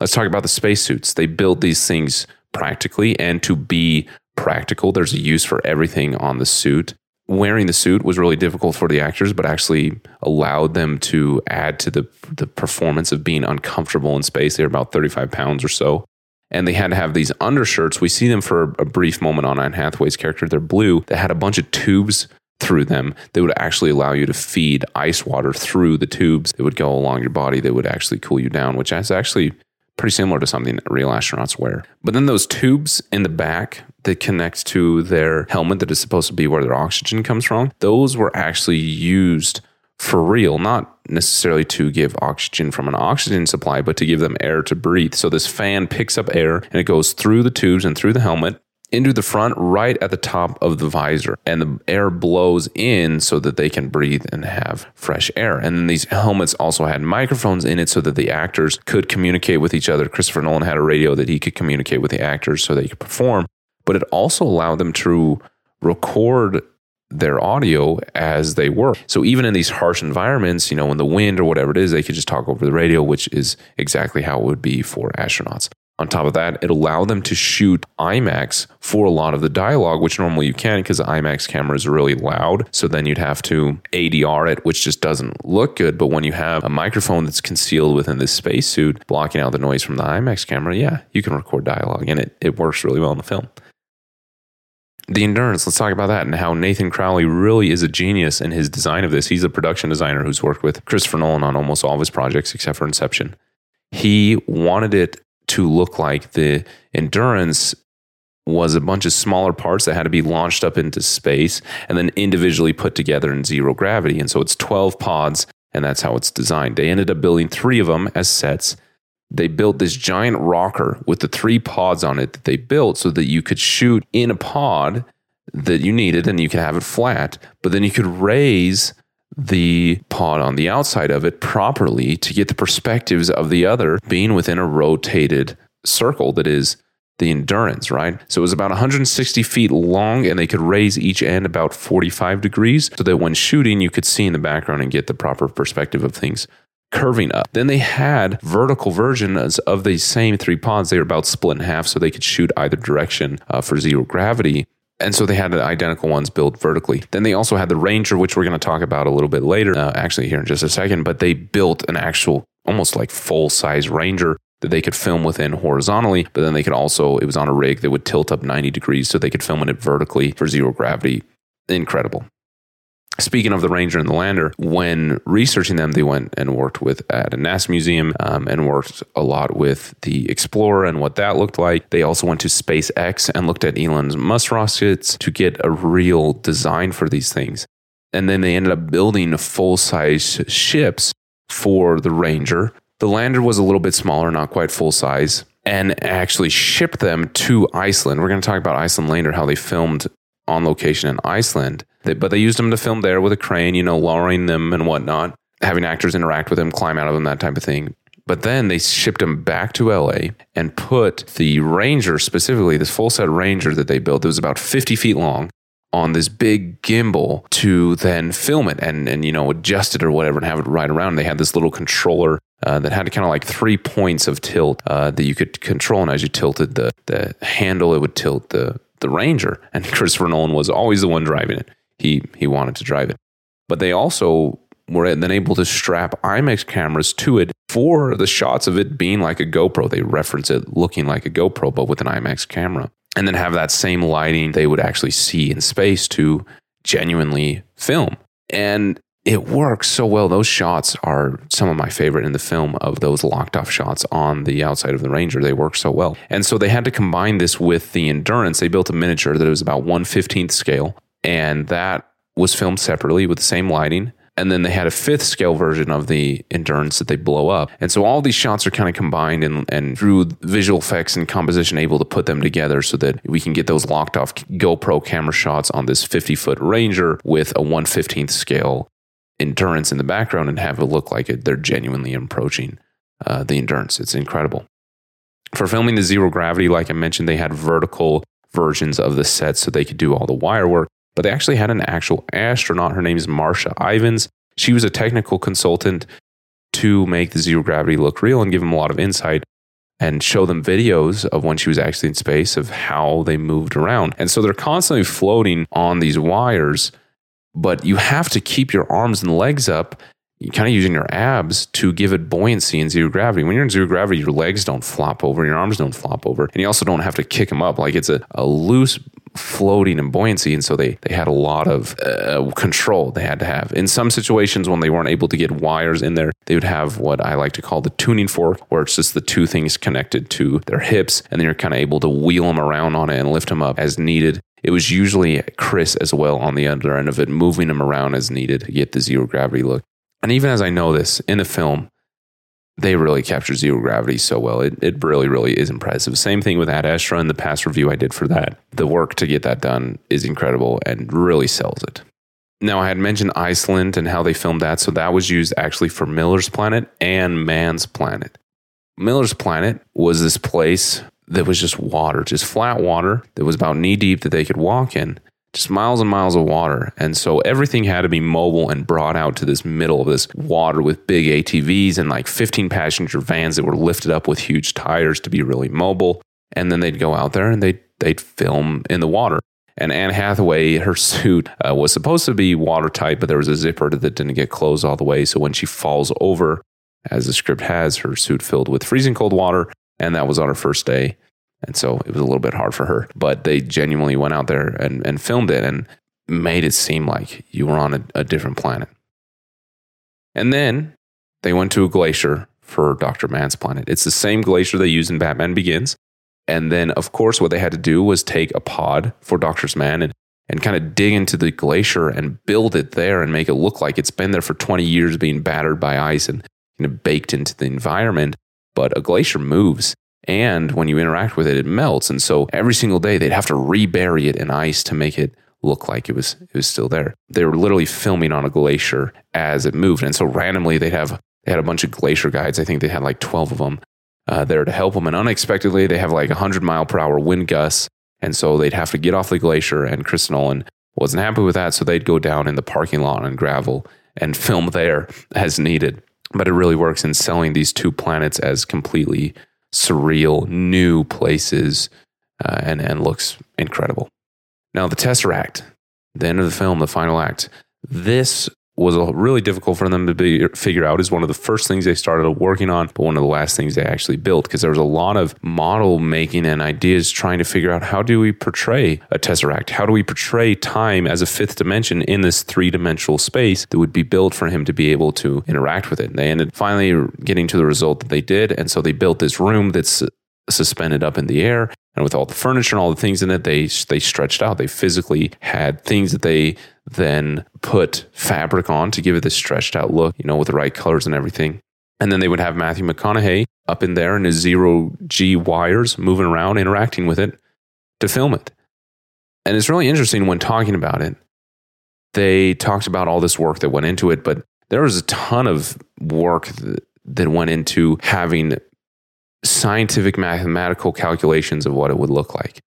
Let's talk about the spacesuits. They build these things practically, and to be practical, there's a use for everything on the suit. Wearing the suit was really difficult for the actors, but actually allowed them to add to the, the performance of being uncomfortable in space. They're about 35 pounds or so. And they had to have these undershirts. We see them for a brief moment on Anne Hathaway's character. They're blue. They had a bunch of tubes through them that would actually allow you to feed ice water through the tubes that would go along your body that would actually cool you down, which is actually pretty similar to something that real astronauts wear. But then those tubes in the back that connect to their helmet that is supposed to be where their oxygen comes from, those were actually used for real, not necessarily to give oxygen from an oxygen supply, but to give them air to breathe. So this fan picks up air and it goes through the tubes and through the helmet into the front right at the top of the visor and the air blows in so that they can breathe and have fresh air and then these helmets also had microphones in it so that the actors could communicate with each other christopher nolan had a radio that he could communicate with the actors so they could perform but it also allowed them to record their audio as they work. So even in these harsh environments, you know, in the wind or whatever it is, they could just talk over the radio, which is exactly how it would be for astronauts. On top of that, it allowed them to shoot IMAX for a lot of the dialogue, which normally you can't because the IMAX camera is really loud. So then you'd have to ADR it, which just doesn't look good. But when you have a microphone that's concealed within this spacesuit, blocking out the noise from the IMAX camera, yeah, you can record dialogue and it, it works really well in the film. the endurance, let's talk about that and how Nathan Crowley really is a genius in his design of this. He's a production designer who's worked with Christopher Nolan on almost all of his projects except for Inception. He wanted it to look like the endurance was a bunch of smaller parts that had to be launched up into space and then individually put together in zero gravity. And so it's 12 pods, and that's how it's designed. They ended up building three of them as sets. They built this giant rocker with the three pods on it that they built so that you could shoot in a pod that you needed and you could have it flat, but then you could raise the pod on the outside of it properly to get the perspectives of the other being within a rotated circle that is the endurance, right? So it was about 160 feet long, and they could raise each end about 45 degrees so that when shooting, you could see in the background and get the proper perspective of things curving up. Then they had vertical versions of the same three pods. They were about split in half so they could shoot either direction uh, for zero gravity. And so they had the identical ones built vertically. Then they also had the Ranger, which we're going to talk about a little bit later, uh, actually, here in just a second. But they built an actual, almost like full size Ranger that they could film within horizontally, but then they could also, it was on a rig that would tilt up 90 degrees so they could film it vertically for zero gravity. Incredible. Speaking of the Ranger and the Lander, when researching them, they went and worked with at a NASA museum um, and worked a lot with the Explorer and what that looked like. They also went to SpaceX and looked at Elon Musk rockets to get a real design for these things. And then they ended up building full size ships for the Ranger the lander was a little bit smaller, not quite full size, and actually shipped them to Iceland. We're going to talk about Iceland later, how they filmed on location in Iceland. They, but they used them to film there with a crane, you know, lowering them and whatnot, having actors interact with them, climb out of them, that type of thing. But then they shipped them back to LA and put the Ranger, specifically this full set Ranger that they built, that was about 50 feet long, on this big gimbal to then film it and, and you know adjust it or whatever and have it ride around. They had this little controller uh, that had kind of like three points of tilt uh, that you could control, and as you tilted the the handle, it would tilt the the Ranger. And Christopher Nolan was always the one driving it. He he wanted to drive it, but they also were then able to strap IMAX cameras to it for the shots of it being like a GoPro. They reference it looking like a GoPro, but with an IMAX camera and then have that same lighting they would actually see in space to genuinely film. And it works so well. Those shots are some of my favorite in the film of those locked off shots on the outside of the Ranger. They work so well. And so they had to combine this with the endurance. They built a miniature that was about 115th scale, and that was filmed separately with the same lighting and then they had a fifth scale version of the endurance that they blow up. And so all these shots are kind of combined and, and through visual effects and composition able to put them together so that we can get those locked off GoPro camera shots on this 50 foot Ranger with a 115th scale endurance in the background and have it look like it, they're genuinely approaching uh, the endurance. It's incredible. For filming the zero gravity, like I mentioned, they had vertical versions of the set so they could do all the wire work but they actually had an actual astronaut. Her name is Marsha Ivins. She was a technical consultant to make the zero gravity look real and give them a lot of insight and show them videos of when she was actually in space of how they moved around. And so they're constantly floating on these wires, but you have to keep your arms and legs up, kind of using your abs to give it buoyancy in zero gravity. When you're in zero gravity, your legs don't flop over, your arms don't flop over, and you also don't have to kick them up. Like it's a, a loose floating and buoyancy. And so they, they had a lot of uh, control they had to have. In some situations, when they weren't able to get wires in there, they would have what I like to call the tuning fork, where it's just the two things connected to their hips. And then you're kind of able to wheel them around on it and lift them up as needed. It was usually Chris as well on the other end of it, moving him around as needed to get the zero gravity look. And even as I know this in the film, they really capture zero gravity so well. It, it really, really is impressive. Same thing with Ad Astra and the past review I did for that. The work to get that done is incredible and really sells it. Now, I had mentioned Iceland and how they filmed that. So that was used actually for Miller's Planet and Mann's Planet. Miller's Planet was this place that was just water, just flat water that was about knee deep that they could walk in just miles and miles of water. And so everything had to be mobile and brought out to this middle of this water with big ATVs and like 15 passenger vans that were lifted up with huge tires to be really mobile. And then they'd go out there and they'd, they'd film in the water. And Anne Hathaway, her suit uh, was supposed to be watertight, but there was a zipper that didn't get closed all the way. So when she falls over, as the script has, her suit filled with freezing cold water. And that was on her first day And so it was a little bit hard for her. But they genuinely went out there and, and filmed it and made it seem like you were on a, a different planet. And then they went to a glacier for Dr. Mann's planet. It's the same glacier they use in Batman Begins. And then, of course, what they had to do was take a pod for Doctor's Man and, and kind of dig into the glacier and build it there and make it look like it's been there for 20 years being battered by ice and you know, baked into the environment. But a glacier moves. And when you interact with it, it melts. And so every single day they'd have to rebury it in ice to make it look like it was it was still there. They were literally filming on a glacier as it moved. And so randomly they'd have they had a bunch of glacier guides. I think they had like 12 of them uh, there to help them. And unexpectedly, they have like 100 mile per hour wind gusts. And so they'd have to get off the glacier. And Chris Nolan wasn't happy with that. So they'd go down in the parking lot on gravel and film there as needed. But it really works in selling these two planets as completely surreal, new places uh, and, and looks incredible. Now, the Tesseract, the end of the film, the final act, this was really difficult for them to be, figure out is one of the first things they started working on, but one of the last things they actually built because there was a lot of model making and ideas trying to figure out how do we portray a tesseract? How do we portray time as a fifth dimension in this three dimensional space that would be built for him to be able to interact with it? And they ended finally getting to the result that they did. And so they built this room that's suspended up in the air and with all the furniture and all the things in it they they stretched out they physically had things that they then put fabric on to give it this stretched out look, you know, with the right colors and everything. And then they would have Matthew McConaughey up in there in his zero G wires moving around, interacting with it to film it. And it's really interesting when talking about it. They talked about all this work that went into it, but there was a ton of work that went into having scientific mathematical calculations of what it would look like.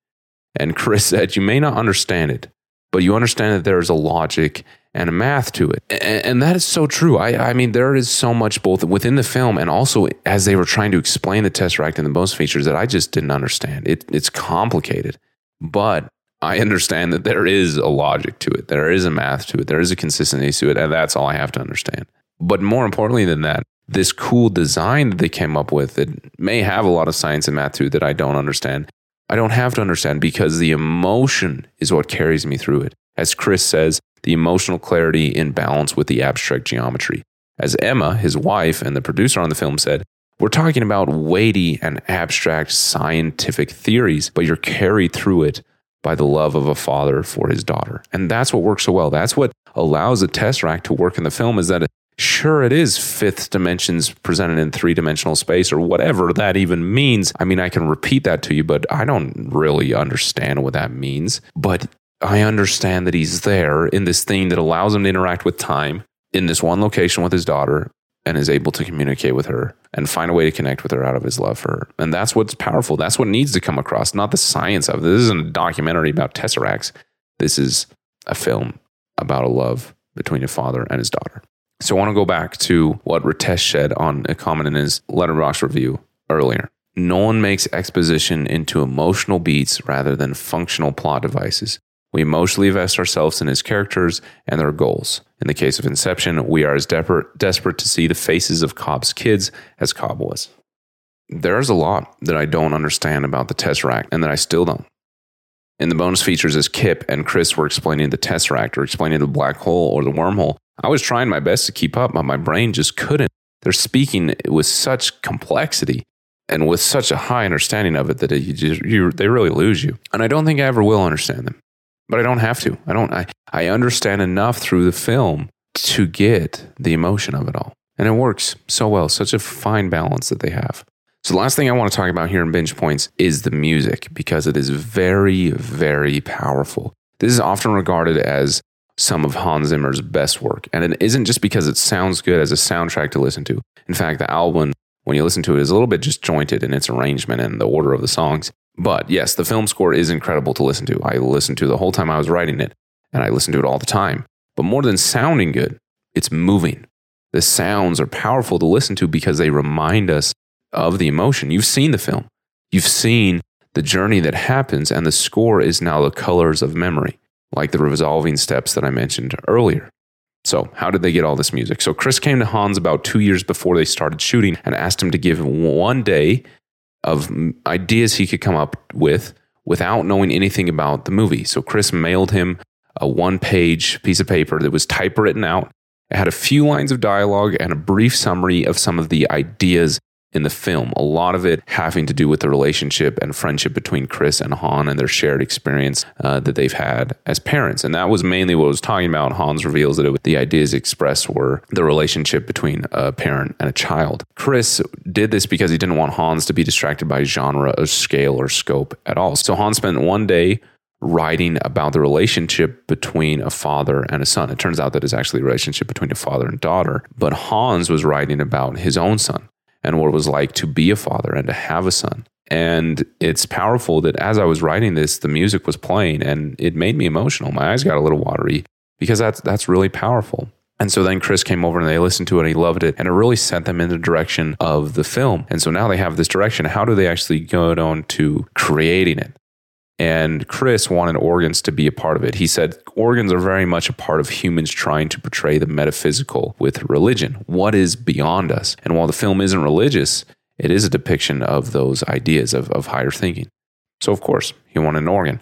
And Chris said, You may not understand it, but you understand that there is a logic and a math to it. And, and that is so true. I, I, mean, there is so much both within the film and also as they were trying to explain the Tesseract and the bonus features that I just didn't understand. It, it's complicated, but I understand that there is a logic to it. There is a math to it. There is a consistency to it. And that's all I have to understand. But more importantly than that, this cool design that they came up with that may have a lot of science and math to that I don't understand I don't have to understand because the emotion is what carries me through it. As Chris says, the emotional clarity in balance with the abstract geometry. As Emma, his wife, and the producer on the film said, we're talking about weighty and abstract scientific theories, but you're carried through it by the love of a father for his daughter. And that's what works so well. That's what allows the Tesseract to work in the film is that Sure, it is fifth dimensions presented in three dimensional space or whatever that even means. I mean, I can repeat that to you, but I don't really understand what that means. But I understand that he's there in this thing that allows him to interact with time in this one location with his daughter and is able to communicate with her and find a way to connect with her out of his love for her. And that's what's powerful. That's what needs to come across, not the science of it. This isn't a documentary about Tesseracts. This is a film about a love between a father and his daughter. So I want to go back to what Ritesh said on a comment in his Letterboxd review earlier. Nolan makes exposition into emotional beats rather than functional plot devices. We emotionally invest ourselves in his characters and their goals. In the case of Inception, we are as desperate to see the faces of Cobb's kids as Cobb was. There's a lot that I don't understand about the Tesseract and that I still don't. In the bonus features, as Kip and Chris were explaining the Tesseract or explaining the black hole or the wormhole, I was trying my best to keep up, but my brain just couldn't. They're speaking with such complexity and with such a high understanding of it that it, you just, you, they really lose you. And I don't think I ever will understand them, but I don't have to. I don't. I, I understand enough through the film to get the emotion of it all, and it works so well. Such a fine balance that they have. So, the last thing I want to talk about here in Binge Points is the music because it is very, very powerful. This is often regarded as some of Hans Zimmer's best work. And it isn't just because it sounds good as a soundtrack to listen to. In fact, the album, when you listen to it, is a little bit disjointed in its arrangement and the order of the songs. But yes, the film score is incredible to listen to. I listened to the whole time I was writing it, and I listened to it all the time. But more than sounding good, it's moving. The sounds are powerful to listen to because they remind us of the emotion. You've seen the film, you've seen the journey that happens, and the score is now the colors of memory like the resolving steps that I mentioned earlier. So, how did they get all this music? So, Chris came to Hans about two years before they started shooting and asked him to give him one day of ideas he could come up with without knowing anything about the movie. So Chris mailed him a one page piece of paper that was typewritten out. It had a few lines of dialogue and a brief summary of some of the ideas in the film. A lot of it having to do with the relationship and friendship between Chris and Hans and their shared experience uh, that they've had as parents. And that was mainly what I was talking about. Hans reveals that it, the ideas expressed were the relationship between a parent and a child. Chris did this because he didn't want Hans to be distracted by genre or scale or scope at all. So Hans spent one day writing about the relationship between a father and a son. It turns out that it's actually a relationship between a father and daughter. But Hans was writing about his own son and what it was like to be a father and to have a son. And it's powerful that as I was writing this, the music was playing and it made me emotional. My eyes got a little watery because that's that's really powerful. And so then Chris came over and they listened to it and he loved it. And it really sent them in the direction of the film. And so now they have this direction. How do they actually go on to creating it? And Chris wanted organs to be a part of it. He said organs are very much a part of humans trying to portray the metaphysical with religion. What is beyond us? And while the film isn't religious, it is a depiction of those ideas of, of higher thinking. So, of course, he wanted an organ.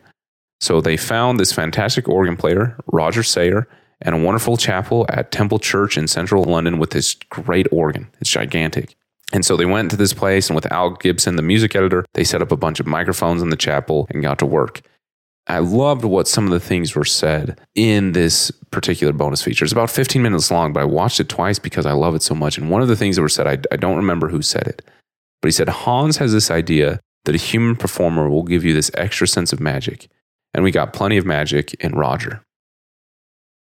So they found this fantastic organ player, Roger Sayer, and a wonderful chapel at Temple Church in central London with this great organ. It's gigantic. And so they went to this place, and with Al Gibson, the music editor, they set up a bunch of microphones in the chapel and got to work. I loved what some of the things were said in this particular bonus feature. It's about 15 minutes long, but I watched it twice because I love it so much. And one of the things that were said, I, I don't remember who said it, but he said, Hans has this idea that a human performer will give you this extra sense of magic. And we got plenty of magic in Roger,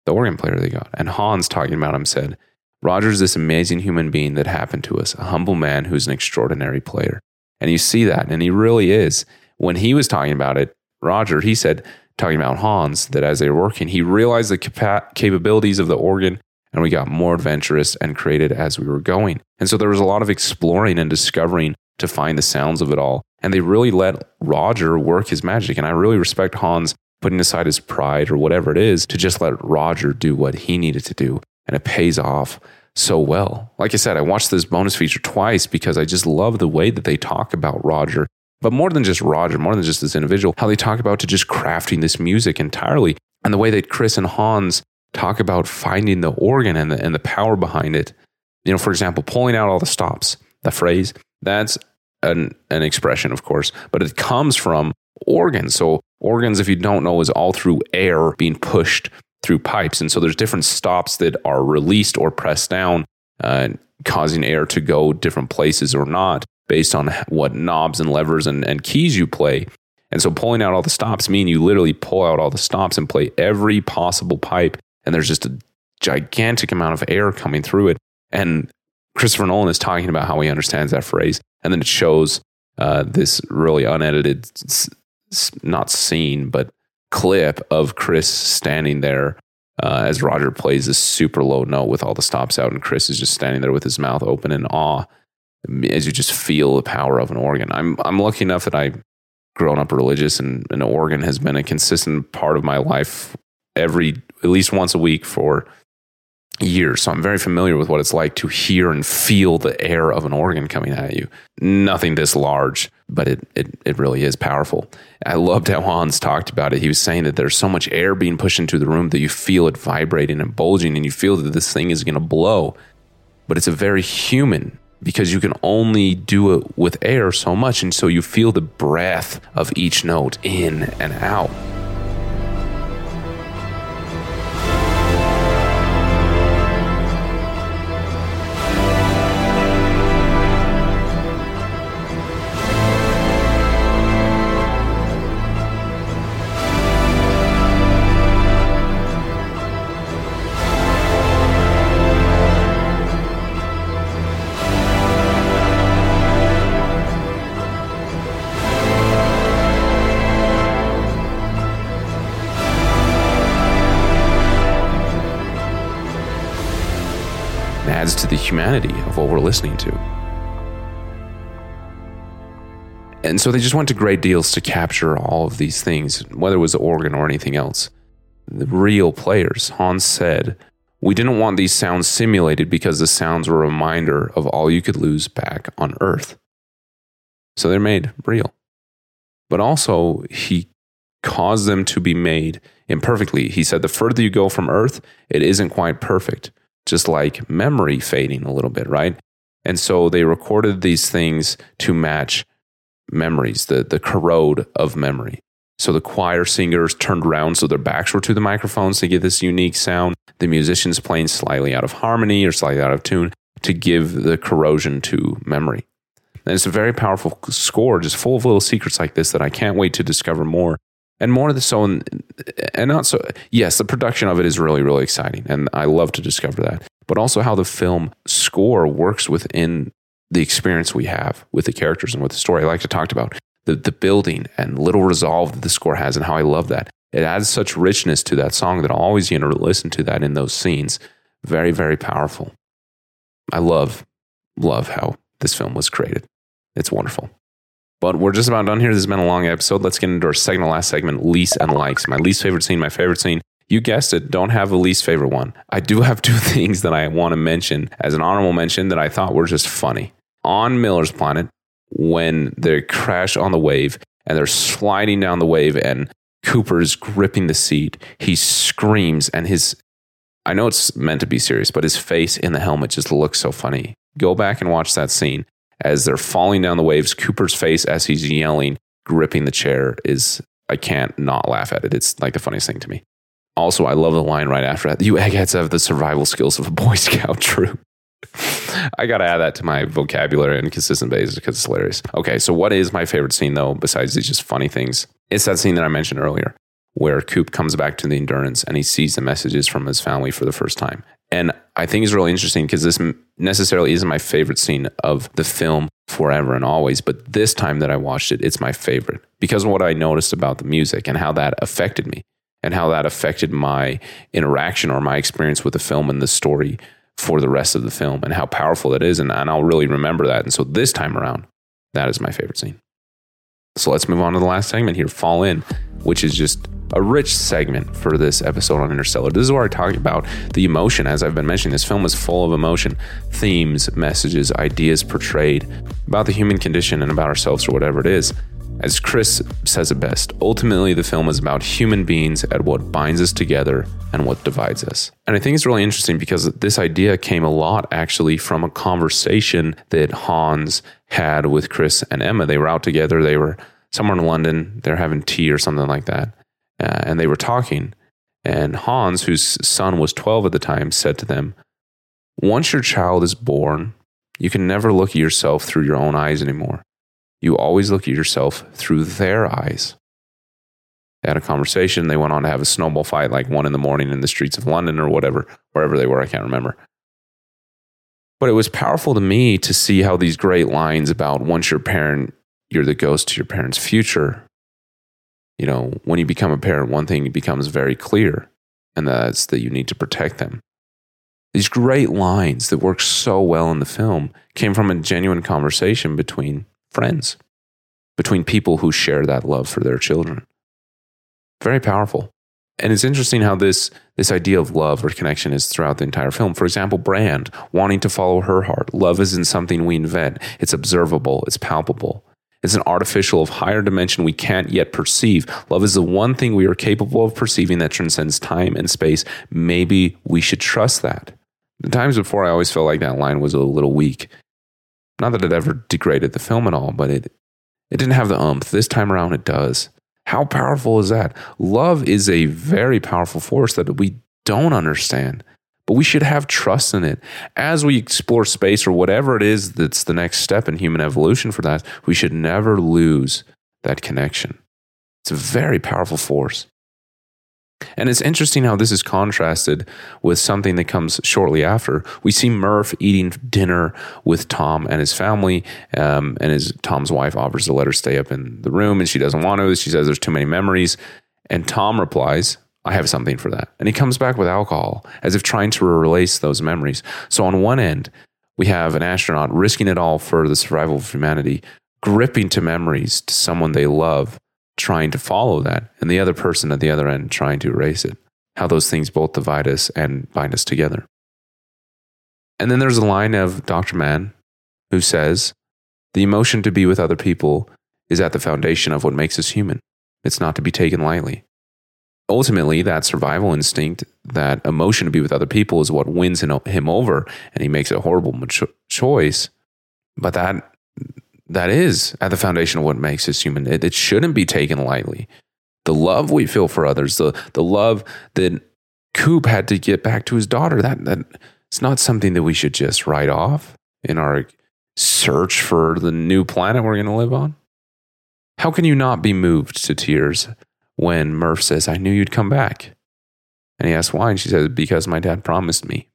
the organ player they got. And Hans, talking about him, said, Roger's is this amazing human being that happened to us, a humble man who's an extraordinary player. And you see that, and he really is. When he was talking about it, Roger, he said, talking about Hans, that as they were working, he realized the capa- capabilities of the organ, and we got more adventurous and created as we were going. And so there was a lot of exploring and discovering to find the sounds of it all. And they really let Roger work his magic. And I really respect Hans putting aside his pride or whatever it is to just let Roger do what he needed to do. And it pays off so well. Like I said, I watched this bonus feature twice because I just love the way that they talk about Roger. But more than just Roger, more than just this individual, how they talk about to just crafting this music entirely. And the way that Chris and Hans talk about finding the organ and the, and the power behind it. You know, for example, pulling out all the stops, the phrase, that's an, an expression, of course, but it comes from organs. So, organs, if you don't know, is all through air being pushed through pipes. And so, there's different stops that are released or pressed down, uh, causing air to go different places or not based on what knobs and levers and, and keys you play. And so, pulling out all the stops mean you literally pull out all the stops and play every possible pipe. And there's just a gigantic amount of air coming through it. And Christopher Nolan is talking about how he understands that phrase. And then it shows uh, this really unedited, not scene, but clip of Chris standing there uh, as Roger plays this super low note with all the stops out. And Chris is just standing there with his mouth open in awe as you just feel the power of an organ. I'm, I'm lucky enough that I've grown up religious and an organ has been a consistent part of my life every, at least once a week for years. So I'm very familiar with what it's like to hear and feel the air of an organ coming at you. Nothing this large, but it, it, it really is powerful. I loved how Hans talked about it. He was saying that there's so much air being pushed into the room that you feel it vibrating and bulging and you feel that this thing is going to blow. But it's a very human because you can only do it with air so much. And so you feel the breath of each note in and out. Humanity of what we're listening to. And so they just went to great deals to capture all of these things, whether it was the organ or anything else. The real players, Hans said, we didn't want these sounds simulated because the sounds were a reminder of all you could lose back on Earth. So they're made real. But also, he caused them to be made imperfectly. He said, the further you go from Earth, it isn't quite perfect, just like memory fading a little bit, right? And so they recorded these things to match memories, the, the corrode of memory. So the choir singers turned around so their backs were to the microphones to get this unique sound. The musicians playing slightly out of harmony or slightly out of tune to give the corrosion to memory. And it's a very powerful score, just full of little secrets like this that I can't wait to discover more. And more of the so, and not so, yes, the production of it is really, really exciting. And I love to discover that. But also how the film score works within the experience we have with the characters and with the story. I like to talk about the, the building and little resolve that the score has and how I love that. It adds such richness to that song that I'll always you know, listen to that in those scenes. Very, very powerful. I love, love how this film was created. It's wonderful. But we're just about done here. This has been a long episode. Let's get into our second to last segment least and likes. My least favorite scene, my favorite scene. You guessed it, don't have a least favorite one. I do have two things that I want to mention as an honorable mention that I thought were just funny. On Miller's Planet, when they crash on the wave and they're sliding down the wave and Cooper's gripping the seat, he screams and his I know it's meant to be serious, but his face in the helmet just looks so funny. Go back and watch that scene as they're falling down the waves. Cooper's face as he's yelling, gripping the chair is, I can't not laugh at it. It's like the funniest thing to me. Also, I love the line right after that. You eggheads have the survival skills of a Boy Scout troop. I got to add that to my vocabulary on a consistent basis because it's hilarious. Okay, so what is my favorite scene though, besides these just funny things? It's that scene that I mentioned earlier where Coop comes back to the Endurance and he sees the messages from his family for the first time. And I think is really interesting because this necessarily isn't my favorite scene of the film forever and always, but this time that I watched it, it's my favorite because of what I noticed about the music and how that affected me and how that affected my interaction or my experience with the film and the story for the rest of the film and how powerful it is. And, and I'll really remember that. And so this time around, that is my favorite scene. So let's move on to the last segment here Fall In, which is just a rich segment for this episode on Interstellar. This is where I talk about the emotion. As I've been mentioning, this film is full of emotion, themes, messages, ideas portrayed about the human condition and about ourselves or whatever it is. As Chris says it best, ultimately the film is about human beings and what binds us together and what divides us. And I think it's really interesting because this idea came a lot actually from a conversation that Hans had with Chris and Emma. They were out together, they were somewhere in London, they're having tea or something like that uh, and they were talking. And Hans, whose son was 12 at the time, said to them, Once your child is born, you can never look at yourself through your own eyes anymore. You always look at yourself through their eyes. They had a conversation. They went on to have a snowball fight like one in the morning in the streets of London or whatever, wherever they were. I can't remember. But it was powerful to me to see how these great lines about once your parent, you're the ghost to your parent's future you know, when you become a parent, one thing becomes very clear, and that's that you need to protect them. These great lines that work so well in the film came from a genuine conversation between friends, between people who share that love for their children. Very powerful. And it's interesting how this, this idea of love or connection is throughout the entire film. For example, Brand wanting to follow her heart. Love isn't something we invent, it's observable, it's palpable. It's an artificial of higher dimension we can't yet perceive. Love is the one thing we are capable of perceiving that transcends time and space. Maybe we should trust that. The times before, I always felt like that line was a little weak. Not that it ever degraded the film at all, but it, it didn't have the umph. This time around, it does. How powerful is that? Love is a very powerful force that we don't understand but we should have trust in it. As we explore space or whatever it is that's the next step in human evolution for that, we should never lose that connection. It's a very powerful force. And it's interesting how this is contrasted with something that comes shortly after. We see Murph eating dinner with Tom and his family, um, and his Tom's wife offers to let her stay up in the room, and she doesn't want to. She says there's too many memories, and Tom replies, I have something for that. And he comes back with alcohol as if trying to release those memories. So on one end, we have an astronaut risking it all for the survival of humanity, gripping to memories to someone they love, trying to follow that, and the other person at the other end trying to erase it. How those things both divide us and bind us together. And then there's a line of Dr. Mann who says The emotion to be with other people is at the foundation of what makes us human. It's not to be taken lightly. Ultimately, that survival instinct, that emotion to be with other people is what wins him over and he makes a horrible choice. But that that is at the foundation of what makes us human. It, it shouldn't be taken lightly. The love we feel for others, the the love that Coop had to get back to his daughter, that that it's not something that we should just write off in our search for the new planet we're going to live on. How can you not be moved to tears when Murph says, I knew you'd come back? And he asks why, and she says, Because my dad promised me.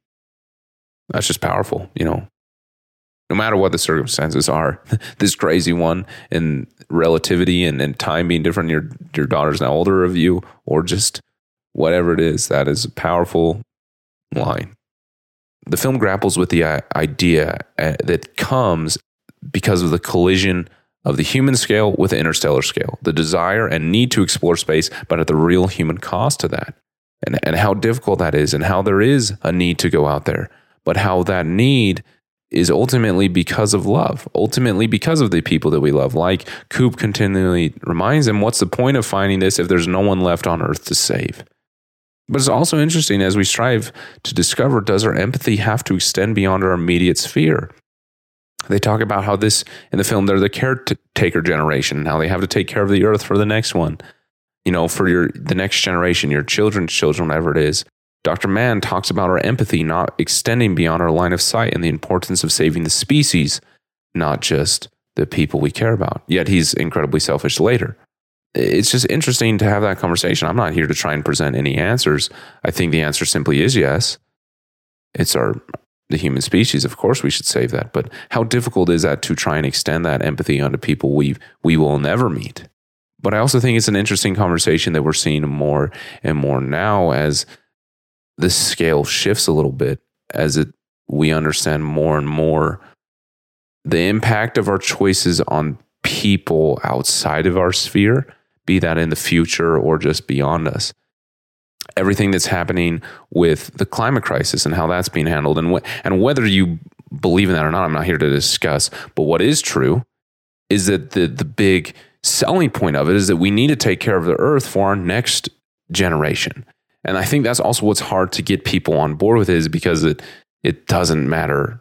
That's just powerful, you know. No matter what the circumstances are, this crazy one in relativity and, and time being different, your your daughter's now older of you, or just whatever it is, that is a powerful line. The film grapples with the idea uh, that comes because of the collision of the human scale with the interstellar scale, the desire and need to explore space, but at the real human cost to that, and, and how difficult that is, and how there is a need to go out there, but how that need is ultimately because of love, ultimately because of the people that we love. Like Coop continually reminds them, what's the point of finding this if there's no one left on earth to save? But it's also interesting as we strive to discover does our empathy have to extend beyond our immediate sphere? They talk about how this in the film, they're the caretaker generation, how they have to take care of the earth for the next one, you know, for your the next generation, your children's children, whatever it is. Dr. Mann talks about our empathy not extending beyond our line of sight and the importance of saving the species, not just the people we care about. Yet he's incredibly selfish later it's just interesting to have that conversation. I'm not here to try and present any answers. I think the answer simply is yes. It's our the human species. Of course, we should save that. But how difficult is that to try and extend that empathy onto people we we will never meet? But I also think it's an interesting conversation that we're seeing more and more now as the scale shifts a little bit as it we understand more and more the impact of our choices on people outside of our sphere be that in the future or just beyond us. Everything that's happening with the climate crisis and how that's being handled, and, wh- and whether you believe in that or not, I'm not here to discuss. But what is true is that the, the big selling point of it is that we need to take care of the earth for our next generation. And I think that's also what's hard to get people on board with is because it it doesn't matter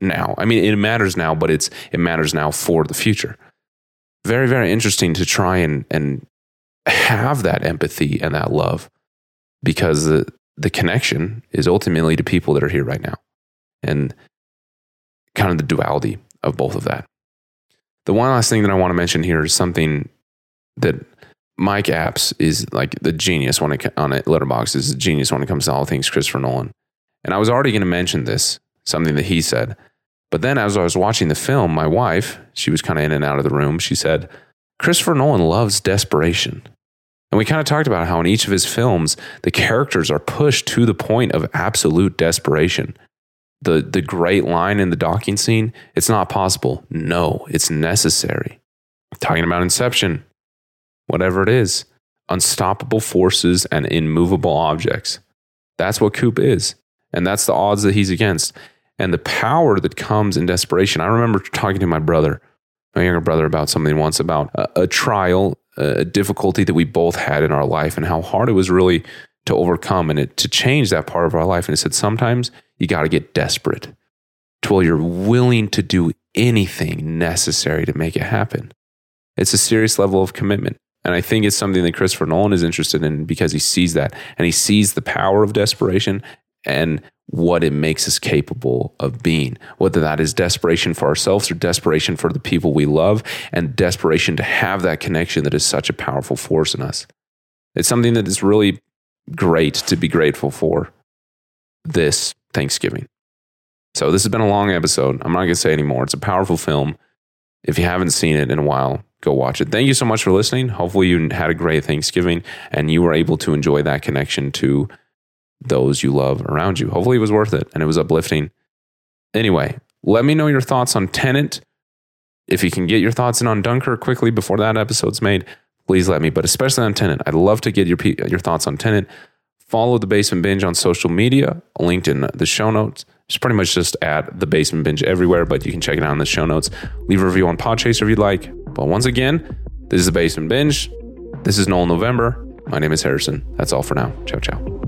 now. I mean, it matters now, but it's it matters now for the future very, very interesting to try and, and have that empathy and that love because the, the connection is ultimately to people that are here right now and kind of the duality of both of that. The one last thing that I want to mention here is something that Mike Apps is like the genius when it on it. Letterboxd is a genius when it comes to all things Christopher Nolan. And I was already going to mention this, something that he said, but then as I was watching the film, my wife, she was kind of in and out of the room, she said, Christopher Nolan loves desperation. And we kind of talked about how in each of his films, the characters are pushed to the point of absolute desperation. The, the great line in the docking scene, it's not possible. No, it's necessary. Talking about Inception, whatever it is, unstoppable forces and immovable objects. That's what Coop is. And that's the odds that he's against and the power that comes in desperation. I remember talking to my brother, my younger brother, about something once about a, a trial, a difficulty that we both had in our life, and how hard it was really to overcome and it, to change that part of our life. And it said sometimes you got to get desperate to where you're willing to do anything necessary to make it happen. It's a serious level of commitment. And I think it's something that Christopher Nolan is interested in because he sees that and he sees the power of desperation and what it makes us capable of being, whether that is desperation for ourselves or desperation for the people we love and desperation to have that connection that is such a powerful force in us. It's something that is really great to be grateful for this Thanksgiving. So, this has been a long episode. I'm not going to say anymore. It's a powerful film. If you haven't seen it in a while, go watch it. Thank you so much for listening. Hopefully, you had a great Thanksgiving and you were able to enjoy that connection to those you love around you. Hopefully, it was worth it and it was uplifting. Anyway, let me know your thoughts on Tenet. If you can get your thoughts in on Dunkirk quickly before that episode's made, please let me. But especially on Tenet, I'd love to get your your thoughts on Tenet. Follow the Basement Binge on social media, linked in the show notes, It's pretty much just at the basement binge everywhere, but you can check it out in the show notes. Leave a review on Podchaser if you'd like. But once again, this is the basement binge. This is Nolan November. My name is Harrison. That's all for now. Ciao, ciao.